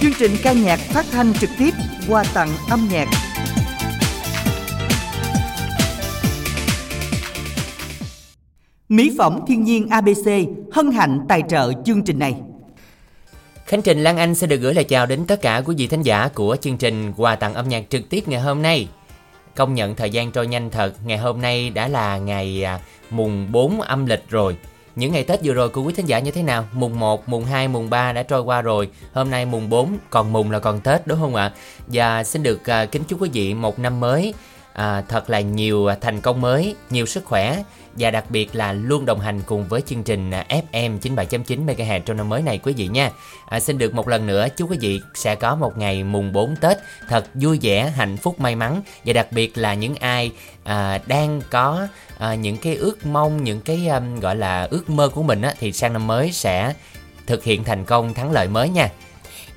Chương trình ca nhạc phát thanh trực tiếp qua tặng âm nhạc. Mỹ phẩm thiên nhiên ABC hân hạnh tài trợ chương trình này. Khánh Trình Lan Anh sẽ được gửi lời chào đến tất cả quý vị thính giả của chương trình quà tặng âm nhạc trực tiếp ngày hôm nay. Công nhận thời gian trôi nhanh thật, ngày hôm nay đã là ngày à, mùng 4 âm lịch rồi. Những ngày Tết vừa rồi của quý thính giả như thế nào? Mùng 1, mùng 2, mùng 3 đã trôi qua rồi. Hôm nay mùng 4, còn mùng là còn Tết đúng không ạ? Và xin được à, kính chúc quý vị một năm mới à, thật là nhiều à, thành công mới, nhiều sức khỏe và đặc biệt là luôn đồng hành cùng với chương trình à, FM 97.9 MHz trong năm mới này quý vị nha. À, xin được một lần nữa chúc quý vị sẽ có một ngày mùng 4 Tết thật vui vẻ, hạnh phúc, may mắn và đặc biệt là những ai à, đang có à, những cái ước mong, những cái um, gọi là ước mơ của mình á, thì sang năm mới sẽ thực hiện thành công thắng lợi mới nha.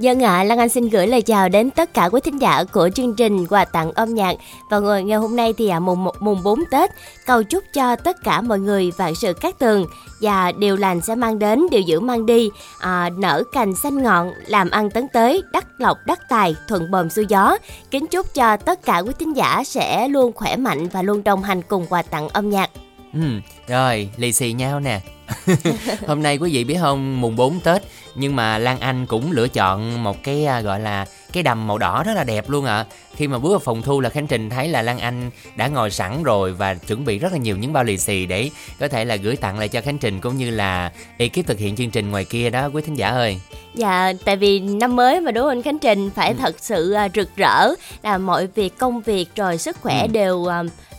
Dân ạ, à, Lan Anh xin gửi lời chào đến tất cả quý thính giả của chương trình quà tặng âm nhạc và ngày, ngày hôm nay thì à, mùng mùng 4 Tết cầu chúc cho tất cả mọi người vạn sự cát tường và điều lành sẽ mang đến, điều dữ mang đi, à, nở cành xanh ngọn, làm ăn tấn tới, đắc lộc đắc tài, thuận bồm xuôi gió. Kính chúc cho tất cả quý thính giả sẽ luôn khỏe mạnh và luôn đồng hành cùng quà tặng âm nhạc. Ừ, rồi, lì xì nhau nè. Hôm nay quý vị biết không, mùng 4 Tết nhưng mà Lan Anh cũng lựa chọn một cái à, gọi là cái đầm màu đỏ rất là đẹp luôn ạ. À. Khi mà bước vào phòng thu là Khánh Trình thấy là Lan Anh đã ngồi sẵn rồi và chuẩn bị rất là nhiều những bao lì xì để có thể là gửi tặng lại cho Khánh Trình cũng như là ekip thực hiện chương trình ngoài kia đó quý thính giả ơi. Dạ, tại vì năm mới mà đúng không Khánh Trình phải ừ. thật sự uh, rực rỡ là mọi việc công việc rồi sức khỏe ừ. đều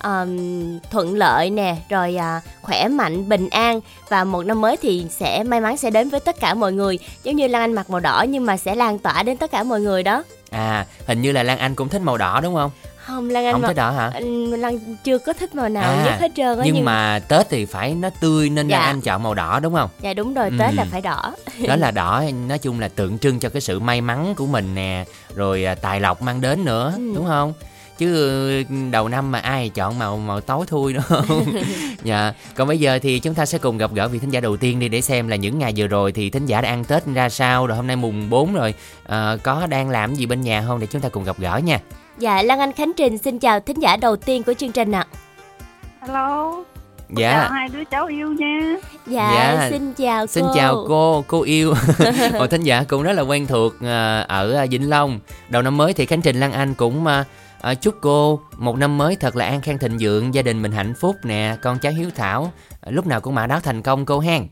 um, thuận lợi nè rồi uh, khỏe mạnh bình an và một năm mới thì sẽ may mắn sẽ đến với tất cả mọi người giống như lan anh mặc màu đỏ nhưng mà sẽ lan tỏa đến tất cả mọi người đó à hình như là lan anh cũng thích màu đỏ đúng không không lan anh không mà, thích đỏ hả lan chưa có thích màu nào à, nhất hết trơn á nhưng, nhưng mà tết thì phải nó tươi nên dạ. lan anh chọn màu đỏ đúng không dạ đúng rồi tết ừ. là phải đỏ đó là đỏ nói chung là tượng trưng cho cái sự may mắn của mình nè rồi à, tài lộc mang đến nữa ừ. đúng không chứ đầu năm mà ai chọn màu màu tối thui đâu dạ. Còn bây giờ thì chúng ta sẽ cùng gặp gỡ vị thính giả đầu tiên đi để xem là những ngày vừa rồi thì thính giả đã ăn tết ra sao. Rồi hôm nay mùng 4 rồi. À, có đang làm gì bên nhà không? Để chúng ta cùng gặp gỡ nha. Dạ lan anh khánh trình xin chào thính giả đầu tiên của chương trình ạ. Hello. Dạ. chào hai đứa cháu yêu nha. Dạ, dạ. xin chào cô. xin chào cô cô yêu. Một thính giả cũng rất là quen thuộc à, ở vĩnh long. Đầu năm mới thì khánh trình lan anh cũng à, chúc cô một năm mới thật là an khang thịnh vượng gia đình mình hạnh phúc nè con cháu hiếu thảo. À, lúc nào cũng mã đáo thành công cô hen.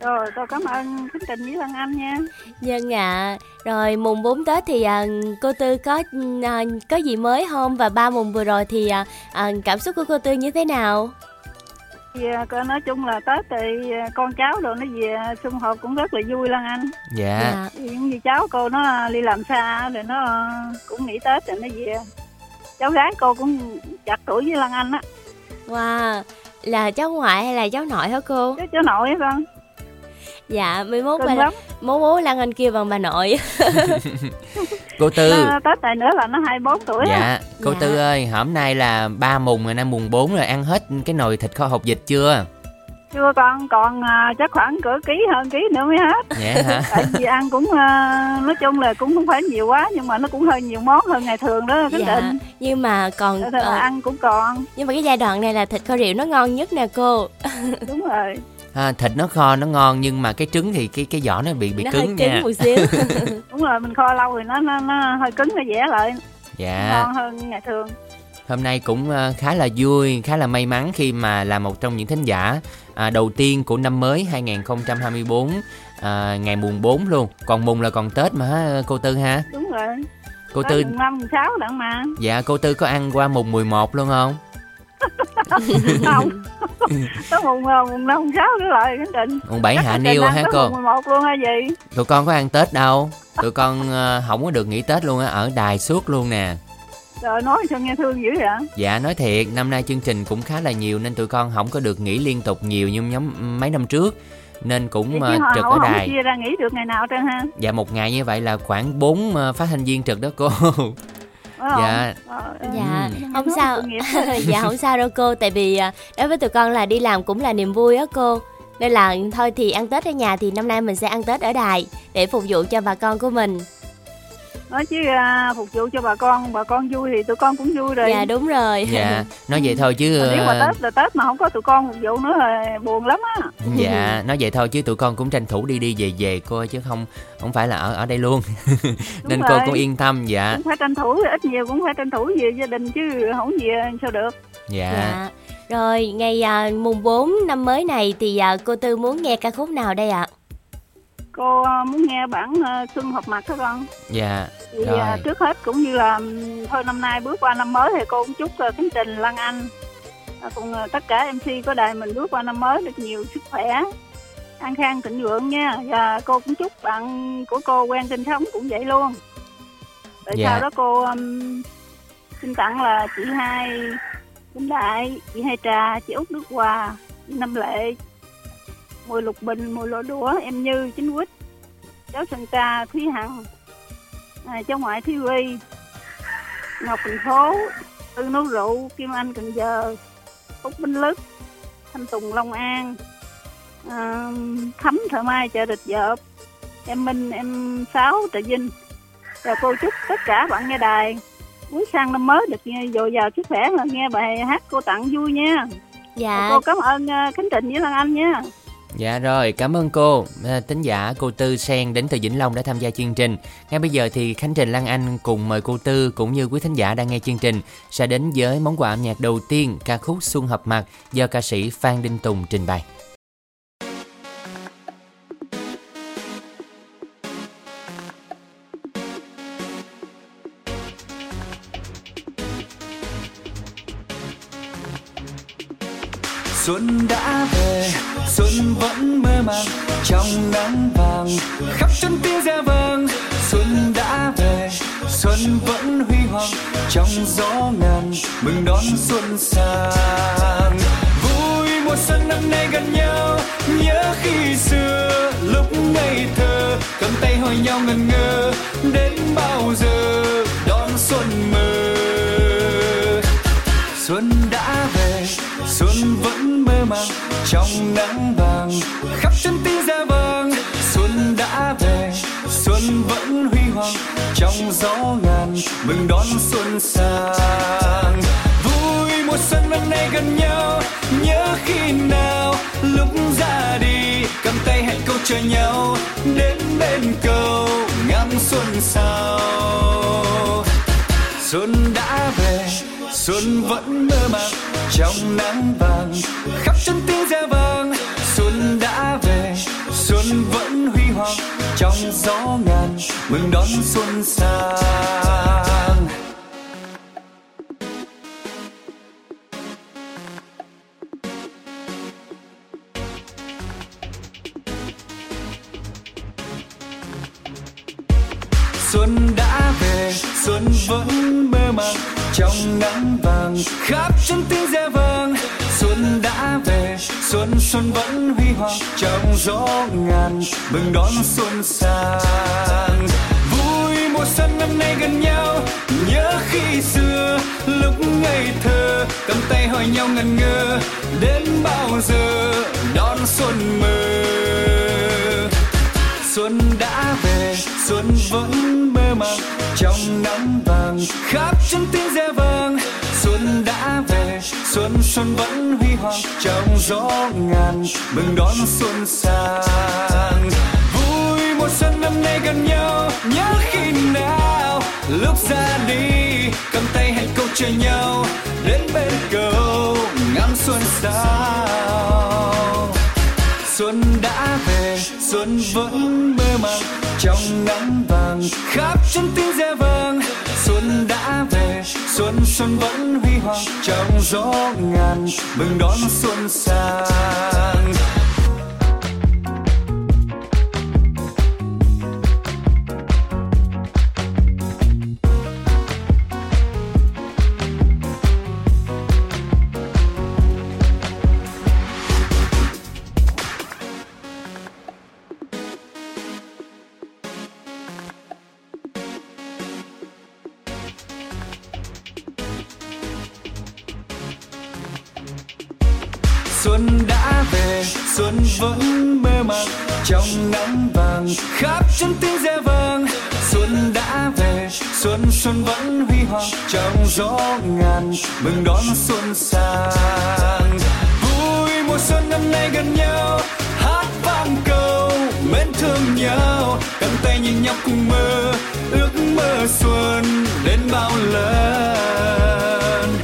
Rồi tôi cảm ơn khánh trình với lan anh nha. Vâng ạ. À. rồi mùng 4 tết thì à, cô tư có à, có gì mới không? Và ba mùng vừa rồi thì à, à, cảm xúc của cô tư như thế nào à, nói chung là tết thì à, con cháu rồi nó về xung họp cũng rất là vui lan anh. Dạ. Yeah. những gì cháu cô nó đi làm xa rồi nó cũng nghỉ tết rồi nó về. Cháu gái cô cũng chặt tuổi với lan anh á. Wow là cháu ngoại hay là cháu nội hả cô? Cháu, cháu nội hả con dạ mai mốt bà mốt bố lan anh kia bằng bà nội. Cô tư. Nó, tết này nữa là nó 24 tuổi dạ à. cô dạ. tư ơi hôm nay là ba mùng rồi nay mùng 4 rồi ăn hết cái nồi thịt kho hột vịt chưa? Chưa con còn uh, chắc khoảng cỡ ký hơn ký nữa mới hết. Dạ hả? Tại vì ăn cũng uh, nói chung là cũng không phải nhiều quá nhưng mà nó cũng hơi nhiều món hơn ngày thường đó cái dạ. định. nhưng mà còn uh, ăn cũng còn. nhưng mà cái giai đoạn này là thịt kho rượu nó ngon nhất nè cô. Đúng rồi à, thịt nó kho nó ngon nhưng mà cái trứng thì cái cái vỏ nó bị bị nó cứng hơi nha. cứng một xíu. Đúng rồi mình kho lâu thì nó nó, nó hơi cứng nó dẻ lại. Dạ. Ngon hơn ngày thường. Hôm nay cũng ờ, khá là vui khá là may mắn khi mà là một trong những thính giả à, đầu tiên của năm mới 2024 à, ngày mùng 4 luôn. Còn mùng là còn tết mà ha cô tư ha? Đúng rồi. Cô tư mùng năm mùng sáu đặng mà. Dạ cô tư có ăn qua mùng 11 luôn không không tới mùng ờ, mùng năm mùng sáu nữa lại cái định mùng bảy hạ niêu hả cô mùng một luôn hay gì tụi con có ăn tết đâu tụi con uh, không có được nghỉ tết luôn á ở đài suốt luôn nè Trời nói sao nghe thương dữ vậy? Dạ nói thiệt, năm nay chương trình cũng khá là nhiều nên tụi con không có được nghỉ liên tục nhiều như nhóm mấy năm trước nên cũng uh, trực ở đài. chia ra nghỉ được ngày nào trên ha? Dạ một ngày như vậy là khoảng 4 uh, phát thanh viên trực đó cô. dạ. Ờ, dạ. ừ. không sao. dạ không sao đâu cô. Tại vì à, đối với tụi con là đi làm cũng là niềm vui á cô. Nên là thôi thì ăn tết ở nhà thì năm nay mình sẽ ăn tết ở đài để phục vụ cho bà con của mình nói chứ à, phục vụ cho bà con bà con vui thì tụi con cũng vui rồi. Dạ đúng rồi. Dạ nói vậy thôi chứ Mà nếu mà ờ, tết là tết mà không có tụi con phục vụ nữa là buồn lắm á. Dạ nói vậy thôi chứ tụi con cũng tranh thủ đi đi về về cô chứ không không phải là ở ở đây luôn. Nên cô rồi. cũng yên tâm dạ. Cũng phải tranh thủ ít nhiều cũng phải tranh thủ về gia đình chứ không về sao được. Dạ. Dạ. Rồi ngày à, mùng 4 năm mới này thì à, cô tư muốn nghe ca khúc nào đây ạ cô à, muốn nghe bản à, xuân họp mặt hả con dạ thì Rồi. à, trước hết cũng như là thôi năm nay bước qua năm mới thì cô cũng chúc khánh trình lan anh cùng tất cả mc có đài mình bước qua năm mới được nhiều sức khỏe an khang thịnh vượng nha và cô cũng chúc bạn của cô quen sinh sống cũng vậy luôn rồi Dạ. sau đó cô ừm, xin tặng là chị hai Vĩnh Đại, chị Hai Trà, chị Út Đức Hòa, chị Năm Lệ, Mùi Lục Bình, Mùi Lọ Đũa, em Như, Chính Quýt, cháu Sơn Ca, Thúy Hằng, à, cháu ngoại Thúy Huy, Ngọc Thành Phố, Tư Nấu Rượu, Kim Anh Cần Giờ, Út Binh Lức, Thanh Tùng Long An, à, Thấm Thợ Mai Chợ Địch Dợp, em Minh, em Sáu Trà Vinh. Và cô chúc tất cả bạn nghe đài. Cuối sang năm mới được nghe dồi dào sức khỏe là nghe bài hát cô tặng vui nha. dạ. Cô cảm ơn ờ, Khánh Trịnh với Lan Anh nha. Dạ rồi, cảm ơn cô. À, tính giả cô Tư Sen đến từ Vĩnh Long đã tham gia chương trình. Ngay bây giờ thì Khánh Trình Lan Anh cùng mời cô Tư cũng như quý thính giả đang nghe chương trình sẽ đến với món quà âm nhạc đầu tiên ca khúc Xuân Hợp Mặt do ca sĩ Phan Đinh Tùng trình bày. Xuân đã về, xuân vẫn mơ màng trong nắng vàng khắp chân tiếng ra vang. Xuân đã về, xuân vẫn huy hoàng trong gió ngàn mừng đón xuân sang. Vui mùa xuân năm nay gần nhau, nhớ khi xưa lúc ngây thơ cầm tay hỏi nhau ngần ngơ đến bao giờ đón xuân mơ xuân đã về xuân vẫn mơ màng trong nắng vàng, khắp chân tim ra vàng. Xuân đã về, xuân vẫn huy hoàng, trong gió ngàn mừng đón xuân sang. Vui mùa xuân năm nay gần nhau, nhớ khi nào, lúc ra đi, cầm tay hẹn câu chờ nhau, đến bên cầu ngắm xuân sao. Xuân đã về xuân vẫn mơ màng, trong nắng vàng, khắp chân tiếng ra vàng. Xuân đã về, xuân vẫn huy hoàng, trong gió ngàn, mừng đón xuân sang. Về xuân vẫn mơ màng, trong nắng vàng khắp chân tiếng ra vàng. Xuân đã về, xuân xuân vẫn huy hoàng, trong gió ngàn mừng đón xuân sang. Vui mùa xuân năm nay gần nhau, nhớ khi xưa, lúc ngây thơ, cầm tay hỏi nhau ngần ngơ, đến bao giờ đón xuân mơ. Xuân đã về xuân vẫn mơ màng, trong nắng vàng khắp chân tiếng reo vàng xuân đã về, xuân xuân vẫn huy hoàng, trong gió ngàn mừng đón xuân sang. Vui mùa xuân năm nay gần nhau, nhớ khi nào? Lúc ra đi, cầm tay hẹn câu chờ nhau, đến bên cầu ngắm xuân sao xuân đã về, xuân vẫn mơ màng. Trong nắng vàng, khắp chân tiếng ra vàng. Xuân đã về, xuân xuân vẫn huy hoàng. Trong gió ngàn, mừng đón xuân sang. Xuân trong nắng vàng, khắp chân tiếng reo vàng xuân đã về, xuân xuân vẫn huy hoàng trong gió ngàn. Mừng đón xuân sang. Vui mùa xuân năm nay gần nhau, hát vang câu mến thương nhau. Cầm tay nhìn nhau cùng mơ, ước mơ xuân đến bao lần.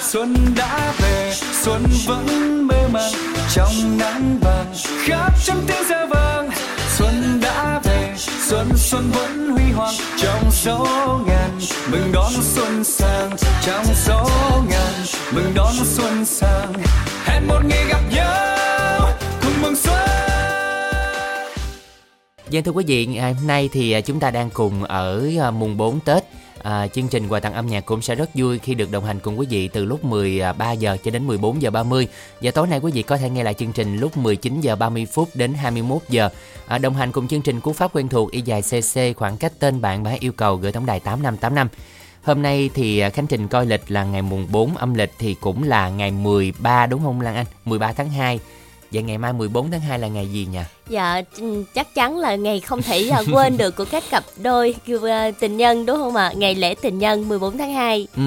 Xuân đã về, xuân vẫn mơ màng trong nắng vàng khắp trong tiếng reo vang. Xuân đã về xuân xuân vẫn huy hoàng. Trong số ngàn mừng đón xuân sang. Trong số ngàn mừng đón xuân sang. Hẹn một ngày gặp nhau cùng mừng xuân. Dân thưa quý vị, ngày hôm nay thì à, chúng ta đang cùng ở à, mùng 4 Tết. À, chương trình quà tặng âm nhạc cũng sẽ rất vui khi được đồng hành cùng quý vị từ lúc 13 giờ cho đến 14 giờ 30. Và tối nay quý vị có thể nghe lại chương trình lúc 19 giờ 30 phút đến 21 giờ. À, đồng hành cùng chương trình cú pháp quen thuộc y dài CC khoảng cách tên bạn và hãy yêu cầu gửi tổng đài 8585. Hôm nay thì à, Khánh Trình coi lịch là ngày mùng 4 âm lịch thì cũng là ngày 13 đúng không Lan Anh? 13 tháng 2. Vậy ngày mai 14 tháng 2 là ngày gì nhỉ? Dạ ừ, chắc chắn là ngày không thể là quên được của các cặp đôi à, tình nhân đúng không ạ? Ngày lễ tình nhân 14 tháng 2. Ừ,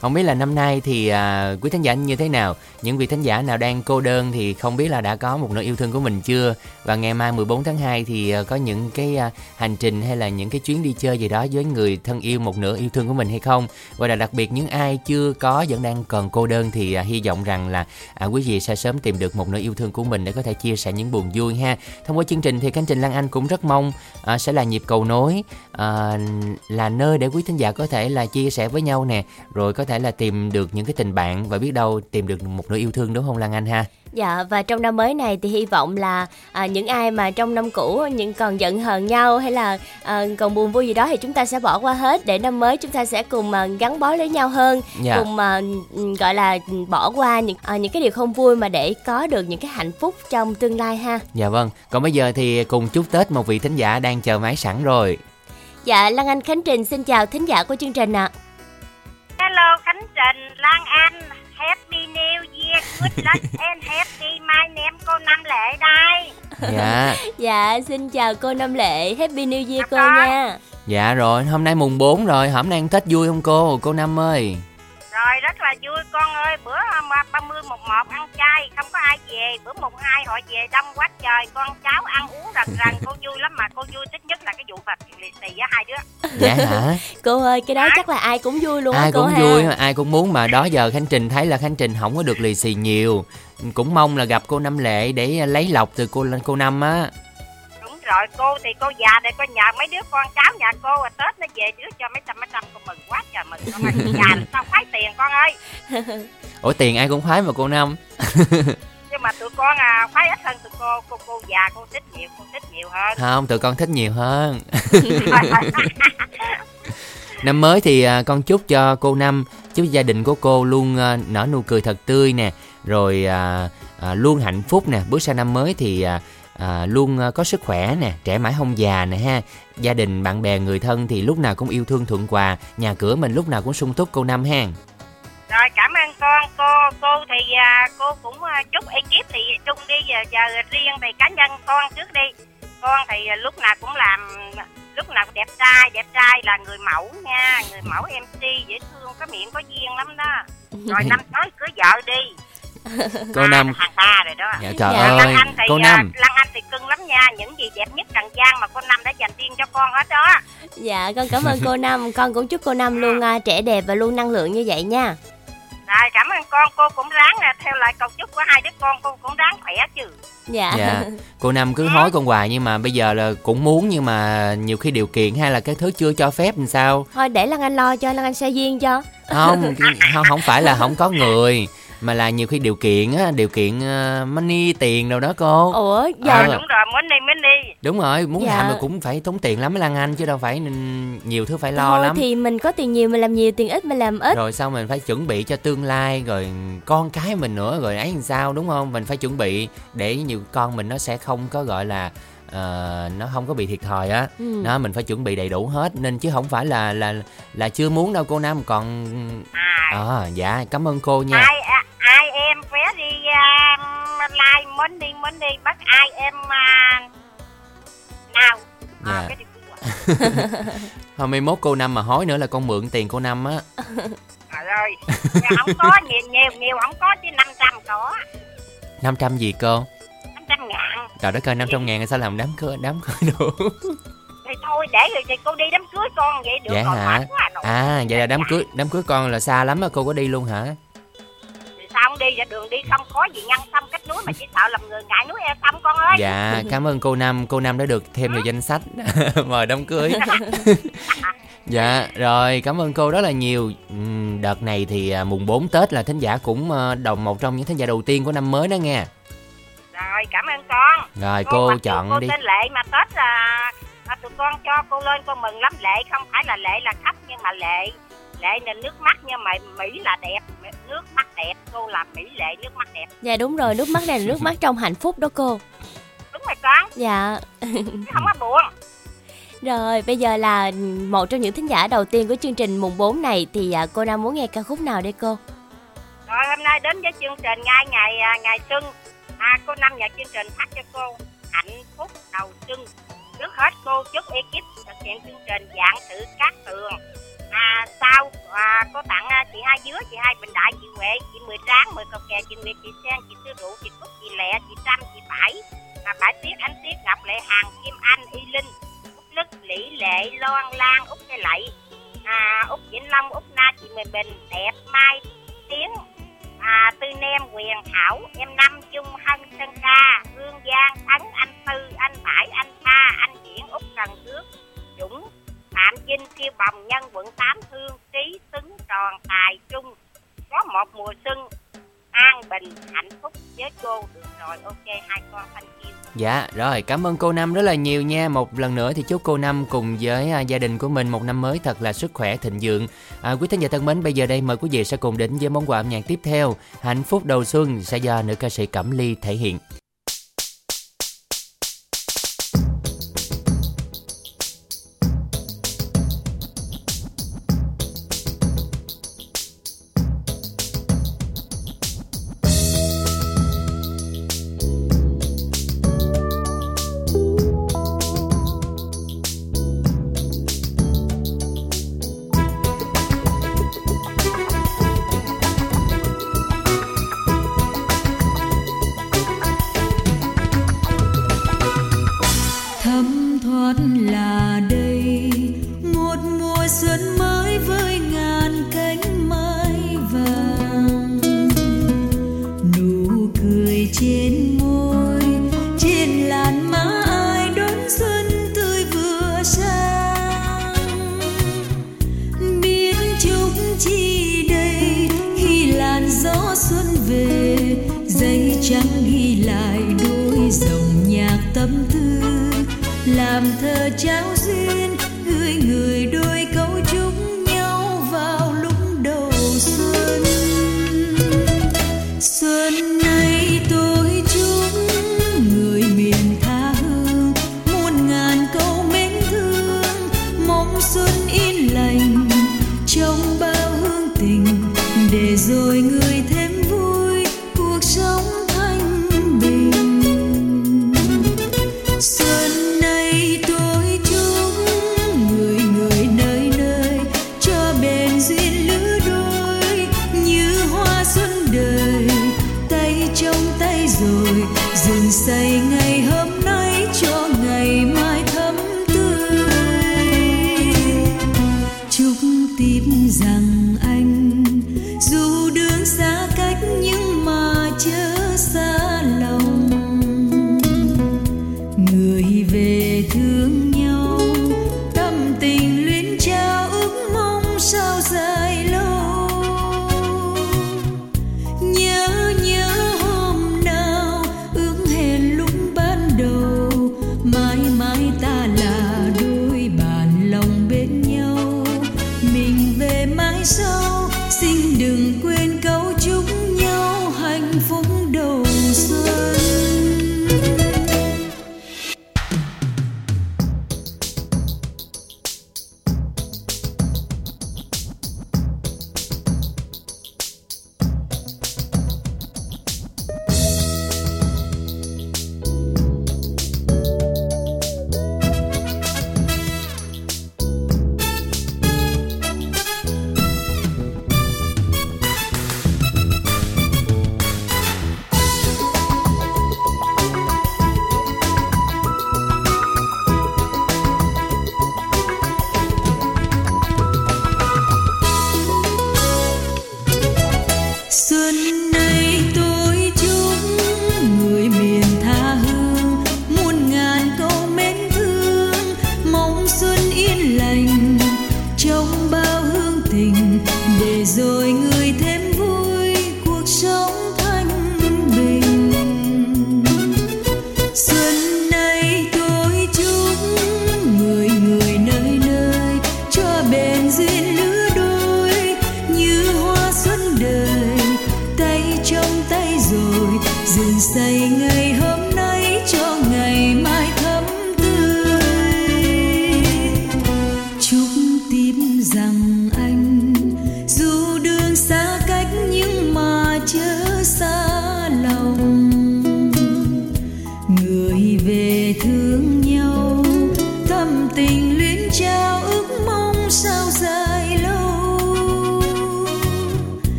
không biết là năm nay thì à, quý thính giả như thế nào? Những vị thính giả nào đang cô đơn thì không biết là đã có một nửa yêu thương của mình chưa? Và ngày mai 14 tháng 2 thì à, có những cái à, hành trình hay là những cái chuyến đi chơi gì đó với người thân yêu một nửa yêu thương của mình hay không? Và là đặc biệt những ai chưa có vẫn đang còn cô đơn thì à, hy vọng rằng là à, quý vị sẽ sớm tìm được một nửa yêu thương của mình để có thể chia sẻ những buồn vui ha. Thông qua chương trình thì Khánh Trình Lan Anh cũng rất mong à, sẽ là nhịp cầu nối à, là nơi để quý thính giả có thể là chia sẻ với nhau nè, rồi có thể là tìm được những cái tình bạn và biết đâu tìm được một nửa yêu thương đúng không Lan Anh ha? Dạ và trong năm mới này thì hy vọng là à, những ai mà trong năm cũ những còn giận hờn nhau hay là à, còn buồn vui gì đó thì chúng ta sẽ bỏ qua hết để năm mới chúng ta sẽ cùng à, gắn bó với nhau hơn, Dạ. cùng à, gọi là bỏ qua những à, những cái điều không vui mà để có được những cái hạnh phúc trong tương lai ha. Dạ vâng, còn bây giờ thì cùng chúc Tết một vị thính giả đang chờ máy sẵn rồi. Dạ Lan Anh Khánh Trình xin chào thính giả của chương trình ạ. Hello Khánh Trình, Lan Anh, Happy New Year, good luck and happy my name cô Năm Lệ đây. Dạ, Dạ xin chào cô Năm Lệ, Happy New Year cô Dạ. nha. dạ rồi, hôm nay mùng 4 rồi, hôm nay ăn Tết vui không cô, cô Năm ơi? Rồi rất là vui con ơi, bữa mà 30 mùng 1 ăn chay, không có ai về, bữa mùng 2 họ về đông quá trời, con cháu ăn uống rần rần, cô vui lắm mà cô vui thích nhất là cái vụ phật lì xì với hai đứa. Dạ hả? Cô ơi, cái đó chắc là ai cũng vui luôn á ai cô cũng ha. vui, ai cũng muốn mà đó giờ Khánh Trình thấy là Khánh Trình không có được lì xì nhiều. Cũng mong là gặp cô Năm Lệ để lấy lọc từ cô cô Năm á. Rồi, cô thì cô già để cô nhờ mấy đứa con cháu nhà cô à, Tết nó về đứa cho mấy trăm mấy trăm cô mừng quá trời mừng con ơi, già làm sao khoái tiền con ơi. Ủa tiền ai cũng khoái mà cô Năm. nhưng mà tụi con à khoái ít hơn tụi cô cô cô già cô thích nhiều cô thích nhiều hơn Không, tụi con thích nhiều hơn. Năm mới thì à, con chúc cho cô Năm, chúc gia đình của cô luôn à, nở nụ cười thật tươi nè, rồi à, à, luôn hạnh phúc nè. Bước sang năm mới thì à, à, luôn à, có sức khỏe nè, trẻ mãi không già nè ha. Gia đình, bạn bè, người thân thì lúc nào cũng yêu thương thuận hòa, nhà cửa mình lúc nào cũng sung túc cô Năm ha. rồi cảm ơn con. Cô cô thì à, cô cũng à, chúc ekip thì chung đi. Giờ, giờ riêng thì cá nhân con trước đi. Con thì à, lúc nào cũng làm lúc nào cũng đẹp trai đẹp trai là người mẫu nha. Người mẫu mc dễ thương có miệng có duyên lắm đó. Rồi năm tới cưới vợ đi. Cô À, Năm, hàng ba rồi đó. Dạ trời Dạ, ơi, Anh thì cô Năm. Lan Anh nha những gì đẹp nhất trần gian mà cô Năm đã dành riêng cho con hết đó Dạ con cảm ơn cô Năm, con cũng chúc cô Năm luôn à, trẻ đẹp và luôn năng lượng như vậy nha. Rồi cảm ơn con, cô cũng ráng à, theo lời cầu chúc của hai đứa con, cô cũng ráng khỏe chứ. Dạ. Dạ, cô Năm cứ hối con hoài nhưng mà bây giờ là cũng muốn nhưng mà nhiều khi điều kiện hay là cái thứ chưa cho phép làm sao Thôi để Lan Anh lo cho Lan Anh xe duyên cho. không không không phải là không có người mà là nhiều khi điều kiện á điều kiện uh, money tiền đâu đó cô Ủa Ờ. giờ Đúng rồi, muốn đi, muốn đi. đúng rồi muốn Dạ. làm thì cũng phải tốn tiền lắm Lan Anh chứ đâu phải nên nhiều thứ phải lo thôi lắm thì mình có tiền nhiều mình làm nhiều, tiền ít mình làm ít. rồi sau mình phải chuẩn bị cho tương lai rồi con cái mình nữa rồi ấy làm sao đúng không mình phải chuẩn bị để nhiều con mình nó sẽ không có gọi là ờ, nó không có bị thiệt thòi á Ừ. đó mình phải chuẩn bị đầy đủ hết nên chứ không phải là là là chưa muốn đâu cô Năm còn À, à dạ cảm ơn cô nha ai à, ai em vé đi uh, live muốn đi, muốn đi, bắt ai em à, nào. À, Dạ. cái điều của- Thôi mai mốt cô Năm mà hối nữa là con mượn tiền cô Năm á. Trời ơi không có nhiều nhiều nhiều không có chứ 500 có 500 gì cô? 500 ngàn. Trời đất ơi 500 ngàn sao làm đám cưới đám cưới đủ Thì thôi để rồi thì cô đi đám cưới con vậy được Dạ hả? quá. À vậy là đám cưới đám cưới con là xa lắm á cô có đi luôn hả sao không đi ra đường đi không có gì ngăn sông cách núi mà chỉ sợ làm người ngại núi eo sông con ơi. Dạ cảm ơn cô Năm Cô Năm đã được thêm vào danh sách. Mời đám cưới. Dạ rồi cảm ơn cô rất là nhiều. Ừm, Đợt này thì à, mùng 4 Tết là thính giả cũng à, đồng một trong những thính giả đầu tiên của năm mới đó nghe. Rồi cảm ơn con. Rồi cô dù chọn cô đi. tên Lệ mà Tết là mà tụi con cho cô lên con mừng lắm. Lệ không phải là Lệ là khách nhưng mà Lệ Lệ nên nước mắt nhưng mà Mỹ là đẹp Nước mắt đẹp cô là Mỹ Lệ nước mắt đẹp. Dạ đúng rồi, nước mắt này là nước mắt trong hạnh phúc đó cô. Đúng rồi con. Dạ. Không có buồn. Rồi bây giờ là một trong những thính giả đầu tiên của chương trình mùng 4 này Thì à, cô Nam muốn nghe ca khúc nào đây cô? Rồi hôm nay đến với chương trình ngay ngày à, ngày xuân. À, Cô Năm nhà chương trình phát cho cô hạnh phúc đầu xuân. Trước hết cô chúc ekip thực hiện chương trình dạng thử cát tường à, Sau à, có tặng à, chị Hai Dứa, chị Hai Bình Đại, chị Huệ, chị Mười Tráng, Mười Cầu Kè, chị Nguyệt, chị Sen, chị Tư Rượu, chị Cúc, chị Lẹ, chị trăm chị Bảy là Bảy Tiết, Ánh Tiết, Ngọc Lệ Hằng, Kim Anh, Y Linh út Lức, Lý Lệ, Loan Lan, út Cây Lậy à, út Vĩnh Long, út Na, chị Mười Bình, Đẹp, Mai, Tiến à, Tư Nem, Quyền Thảo, em Năm, chung mùa xuân. An bình, hạnh phúc với cô. Được rồi, ok, hai con thanh chiêu. Dạ rồi cảm ơn cô Năm rất là nhiều nha. Một lần nữa thì chúc cô Năm cùng với à, gia đình của mình một năm mới thật là sức khỏe thịnh vượng. À, Quý thính giả thân mến bây giờ đây mời quý vị sẽ cùng đến với món quà âm nhạc tiếp theo. Hạnh phúc đầu xuân sẽ do nữ ca sĩ Cẩm Ly thể hiện. my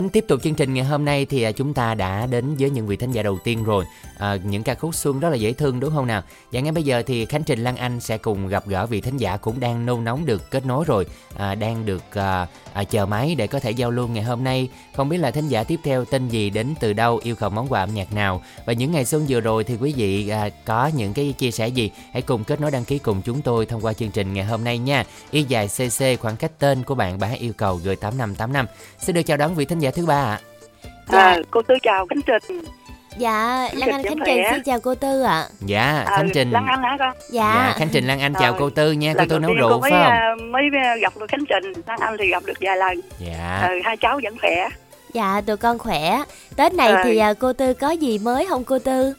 mến, tiếp tục chương trình ngày hôm nay thì à, chúng ta đã đến với những vị thính giả đầu tiên rồi. À, những ca khúc xuân rất là dễ thương đúng không nào? Và ngay bây giờ thì Khánh Trình Lan Anh sẽ cùng gặp gỡ vị thính giả cũng đang nôn nóng được kết nối rồi, à, đang được à, à, chờ máy để có thể giao lưu ngày hôm nay. Không biết là thính giả tiếp theo tên gì đến từ đâu, yêu cầu món quà âm nhạc nào và những ngày xuân vừa rồi thì quý vị à, có những cái chia sẻ gì? Hãy cùng kết nối đăng ký cùng chúng tôi thông qua chương trình ngày hôm nay nha. Y dài CC khoảng cách tên của bạn bá yêu cầu gửi 8585. Xin được chào đón vị thính giả thứ ba ạ. À, cô Tư chào Khánh Trình. Dạ, Lan Anh Khánh Trình xin chào cô Tư ạ. Dạ, À, Khánh Trình. Lan Anh hả con? Dạ. Dạ, Khánh Trình Lan Anh chào Rồi. cô Tư nha, cô Lần Tư nấu rượu cô mới, phải không? à, mới gặp được Khánh Trình, Lan Anh thì gặp được vài lần. Dạ. Ừ, hai cháu vẫn khỏe. Dạ, tụi con khỏe. Tết này Rồi. thì à, cô Tư có gì mới không cô Tư?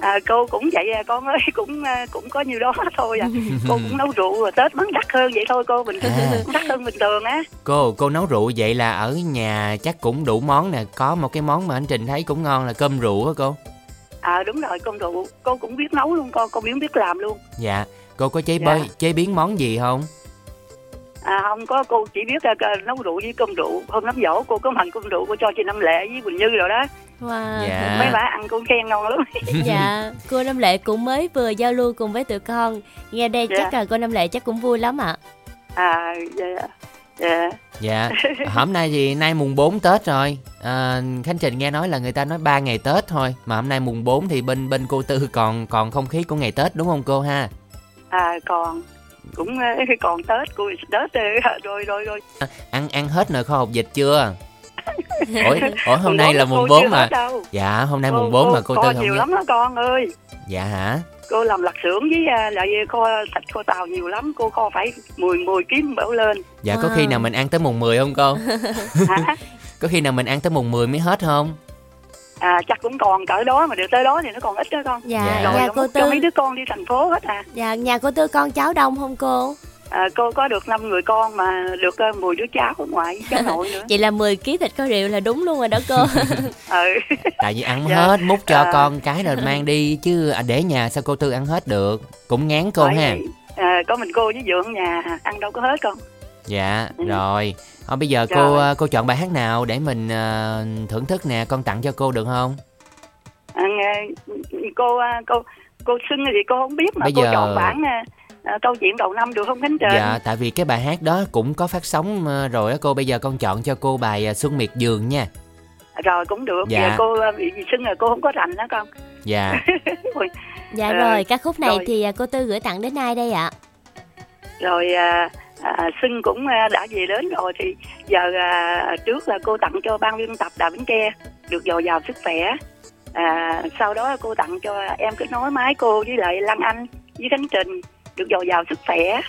À, cô cũng vậy à, con ơi, cũng à, cũng có nhiêu đó thôi à. cô cũng nấu rượu rồi Tết bán đắt hơn vậy thôi cô, bình thường À. đắt hơn bình thường á. Cô, cô nấu rượu vậy là ở nhà chắc cũng đủ món nè, có một cái món mà anh Trình thấy cũng ngon là cơm rượu á cô. À đúng rồi, con rượu, cô cũng biết nấu luôn con, cô cũng biết làm luôn. Dạ, cô có chế Dạ. bơi, chế biến món gì không? À không có, cô chỉ biết là à, nấu rượu với cơm rượu. Hôm năm dỗ cô có mần cơm rượu cô cho chị Năm Lệ với Quỳnh Như rồi đó. Wow. Dạ. Mấy bà ăn cô khen ngon lắm. dạ, cô Năm Lệ cũng mới vừa giao lưu cùng với tụi con. Nghe đây Dạ. chắc là cô Năm Lệ chắc cũng vui lắm ạ. À, dạ, dạ. Dạ, hôm nay thì nay mùng 4 Tết rồi. À, Khánh Trình nghe nói là người ta nói 3 ngày Tết thôi, mà hôm nay mùng 4 thì bên bên cô Tư còn còn không khí của ngày Tết đúng không cô ha? À còn cũng còn Tết cô Tết rồi rồi rồi rồi. Ăn ăn hết nồi kho hột vịt chưa? Ủa, ủa hôm nay là mùng chưa 4 hết mà. Dạ, hôm nay mùng 4 mà cô Tư không nhiều nhớ. lắm đó con ơi. Dạ hả? Cô làm lặt xưởng với à, lại kho thịt kho tàu nhiều lắm, cô kho phải 10 10 kg bảo lên. Dạ có khi nào mình ăn tới mùng 10 không cô? Hả? Có khi nào mình ăn tới mùng 10 mới hết không? À chắc cũng còn cỡ đó mà được tới đó thì nó còn ít đó con. Dạ, Dạ. Rồi nhà nó cô múc cho Tư. mấy đứa con đi thành phố hết à. Dạ, nhà cô Tư con cháu đông không cô? à cô có được 5 người con mà được uh, 10 đứa cháu ở ngoài cháu nội nữa. Vậy là 10 kg thịt kho rượu là đúng luôn rồi đó cô. ừ. Tại vì ăn Dạ. hết, múc cho À. con cái rồi mang đi chứ à, để nhà sao cô Tư ăn hết được. Cũng ngán cô Bởi ha. À, có mình cô với dượng nhà ăn đâu có hết con. Dạ, Ừ. rồi. Thôi bây giờ cô à, cô chọn bài hát nào để mình à, thưởng thức nè, con tặng cho cô được không? À, nghe- cô à, cô cô xưng thì cô không biết mà Bây cô giờ- chọn bản à, à, câu chuyện đầu năm được không Khánh Trình? Dạ, tại vì cái bài hát đó cũng có phát sóng à, rồi á cô. Bây giờ con chọn cho cô bài à, Xuân Miệt Giường nha. Rồi cũng được. Dạ. Dạ. cô à, bị xưng là cô không có rành đó con. Dạ, Rồi, dạ Ờ, rồi, ca khúc này rồi. thì à, cô Tư gửi tặng đến ai đây ạ? rồi à, à, xưng cũng à, đã về đến rồi thì giờ à, trước là cô tặng cho ban biên tập Đà Bến Tre được dồi dào sức khỏe. À, sau đó cô tặng cho em kết nối máy cô với lại Lan Anh với Khánh Trình được dồi dào sức khỏe,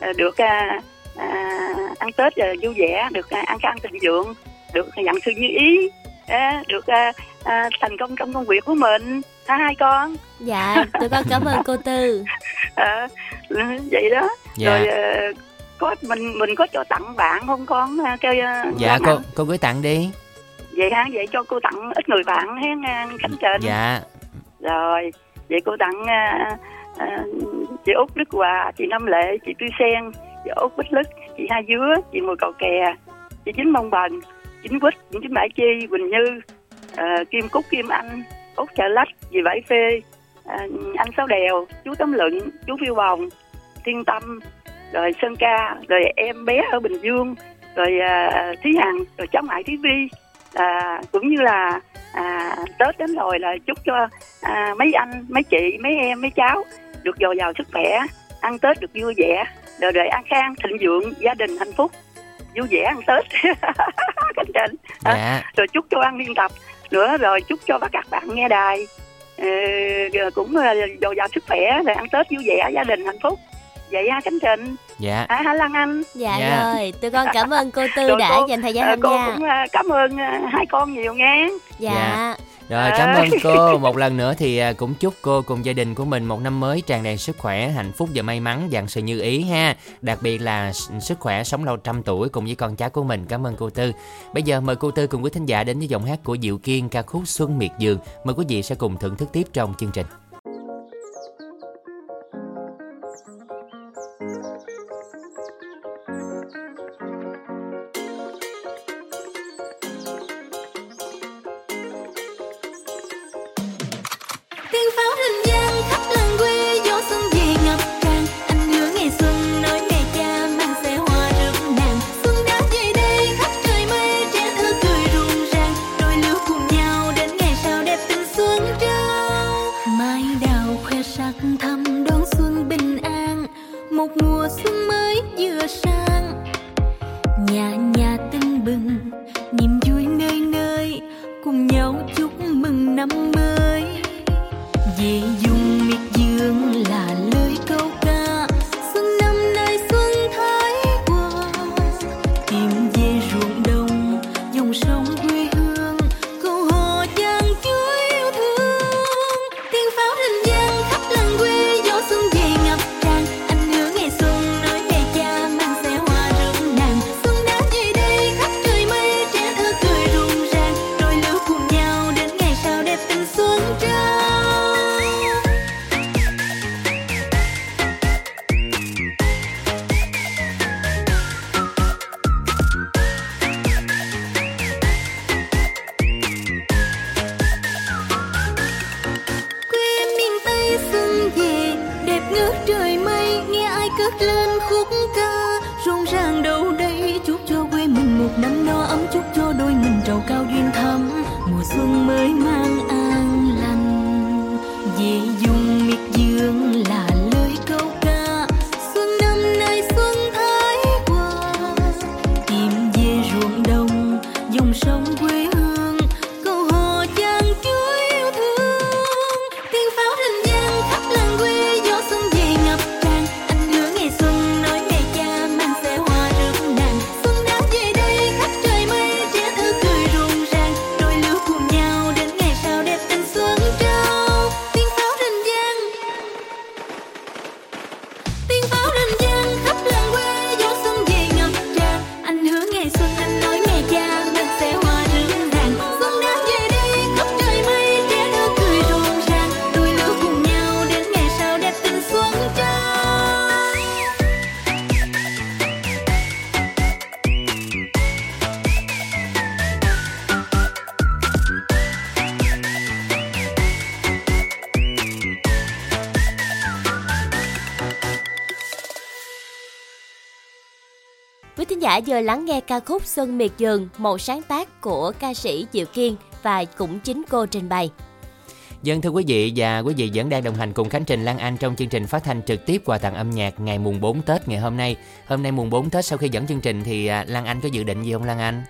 à, được à, à, ăn Tết à, vui vẻ, được à, ăn khang thịnh vượng, được nhận sự như ý, à, được à, à, thành công trong công việc của mình. Hả hai con? Dạ, tụi con cảm ơn cô Tư. À, vậy đó. dạ. rồi ờ, có mình mình có cho tặng bạn không con kêu ờ, Dạ cô cô gửi tặng đi. vậy hả vậy cho cô tặng ít người bạn hen à, khánh trình Dạ. rồi vậy cô tặng à, à, chị út đức hòa chị năm lệ chị tư sen chị út bích lức chị hai dứa chị mùi cầu kè chị chính mông bần chính quýt chính bãi chi quỳnh như ờ, kim cúc kim anh út chợ lách dì vải phê ờ, anh sáu đèo chú tấm lựng chú phiêu bồng thiên tâm rồi sơn ca rồi em bé ở bình dương rồi à, thí hằng rồi cháu ngoại thí vi. À, cũng như là à, tết đến rồi là chúc cho à, mấy anh mấy chị mấy em mấy cháu được dồi dào sức khỏe ăn tết được vui vẻ đời đời an khang thịnh vượng gia đình hạnh phúc vui vẻ ăn tết. Cánh trình dạ. rồi chúc cho ăn liên tập nữa rồi chúc cho các bạn nghe đài rồi cũng ờ, dồi dào sức khỏe rồi ăn tết vui vẻ gia đình hạnh phúc vậy ha cánh trình dạ à, hả lan anh Dạ Dạ. rồi, tụi con cảm ơn cô Tư đã cô- dành thời gian ờ, tham cô gia. cũng ờ, cảm ơn ờ, hai con nhiều nghe Dạ. Dạ. Rồi cảm ơn cô một lần nữa thì cũng chúc cô cùng gia đình của mình một năm mới tràn đầy sức khỏe, hạnh phúc và may mắn dàn sự như ý ha. Đặc biệt là sức khỏe sống lâu trăm tuổi cùng với con cháu của mình. Cảm ơn cô Tư. Bây giờ mời cô Tư cùng quý thính giả đến với giọng hát của Diệu Kiên ca khúc Xuân Miệt Dường. Mời quý vị sẽ cùng thưởng thức tiếp trong chương trình. Giờ vừa lắng nghe ca khúc Xuân Miệt Dường, một sáng tác của ca sĩ Diệu Kiên và cũng chính cô trình bày. Dân thưa quý vị và quý vị vẫn đang đồng hành cùng Khánh Trình Lan Anh trong chương trình phát thanh trực tiếp quà tặng âm nhạc ngày mùng 4 Tết ngày hôm nay. Hôm nay mùng 4 Tết sau khi dẫn chương trình thì à, Lan Anh có dự định gì không Lan Anh?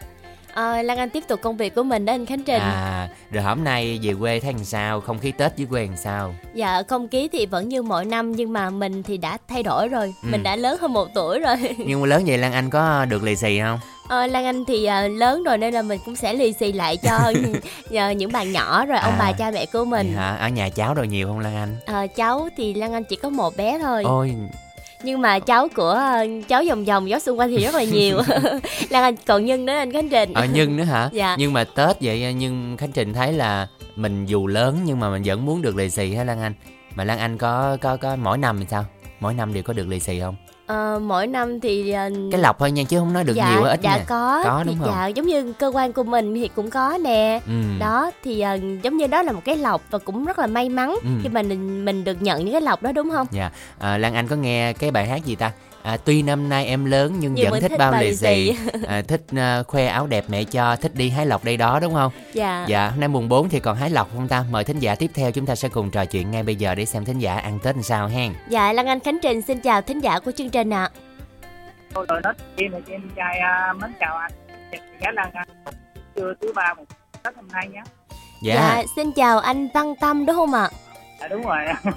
À, Lan Anh tiếp tục công việc của mình đó anh Khánh Trình. À, rồi hôm nay về quê thấy làm sao? Không khí Tết dưới quê làm sao? Dạ không khí thì vẫn như mọi năm nhưng mà mình thì đã thay đổi rồi, Ừ. mình đã lớn hơn một tuổi rồi. Nhưng mà lớn vậy Lan Anh có được lì xì không? Ờ, Lan Anh thì à, lớn rồi nên là mình cũng sẽ lì xì lại cho nhờ những bạn nhỏ rồi ông À. bà cha mẹ của mình. hả? Ở nhà cháu rồi nhiều không Lan Anh? Ờ, cháu thì Lan Anh chỉ có một bé thôi Ôi, nhưng mà cháu của ờ, cháu vòng vòng gió xung quanh thì rất là nhiều Lan Anh còn nhân nữa anh Khánh Trình ở nhân nữa hả? Dạ. Nhưng mà Tết vậy nhưng Khánh Trình thấy là mình dù lớn nhưng mà mình vẫn muốn được lì xì hả Lan Anh? Mà Lan Anh có có có mỗi năm thì sao? Mỗi năm đều có được lì xì không? Ờ, mỗi năm thì ờ, cái lọc thôi nha chứ không nói được dạ, nhiều ít dạ nha. có, có thì đúng không? dạ giống như cơ quan của mình thì cũng có nè. Ừ. đó thì ờ, giống như đó là một cái lộc và cũng rất là may mắn Ừ. khi mà mình mình được nhận những cái lộc đó đúng không? Dạ. À, lan anh có nghe cái bài hát gì ta à, tuy năm nay em lớn nhưng, Nhưng vẫn thích thích bao lì xì. À, thích à, khoe áo đẹp mẹ cho thích đi hái lộc đây đó đúng không? Dạ. Dạ hôm nay mùng 4 thì còn hái lộc không ta? Mời thính giả tiếp theo chúng ta sẽ cùng trò chuyện ngay bây giờ để xem thính giả ăn tết làm sao hen. Dạ Lan Anh Khánh Trình xin chào thính giả của chương trình ạ. Tôi rồi nói em là em trai à, mến chào anh. Chị gái Lan Anh trưa thứ ba một Tết hôm nay nhé dạ, xin chào anh Văn Tâm đúng không ạ? Dạ đúng rồi.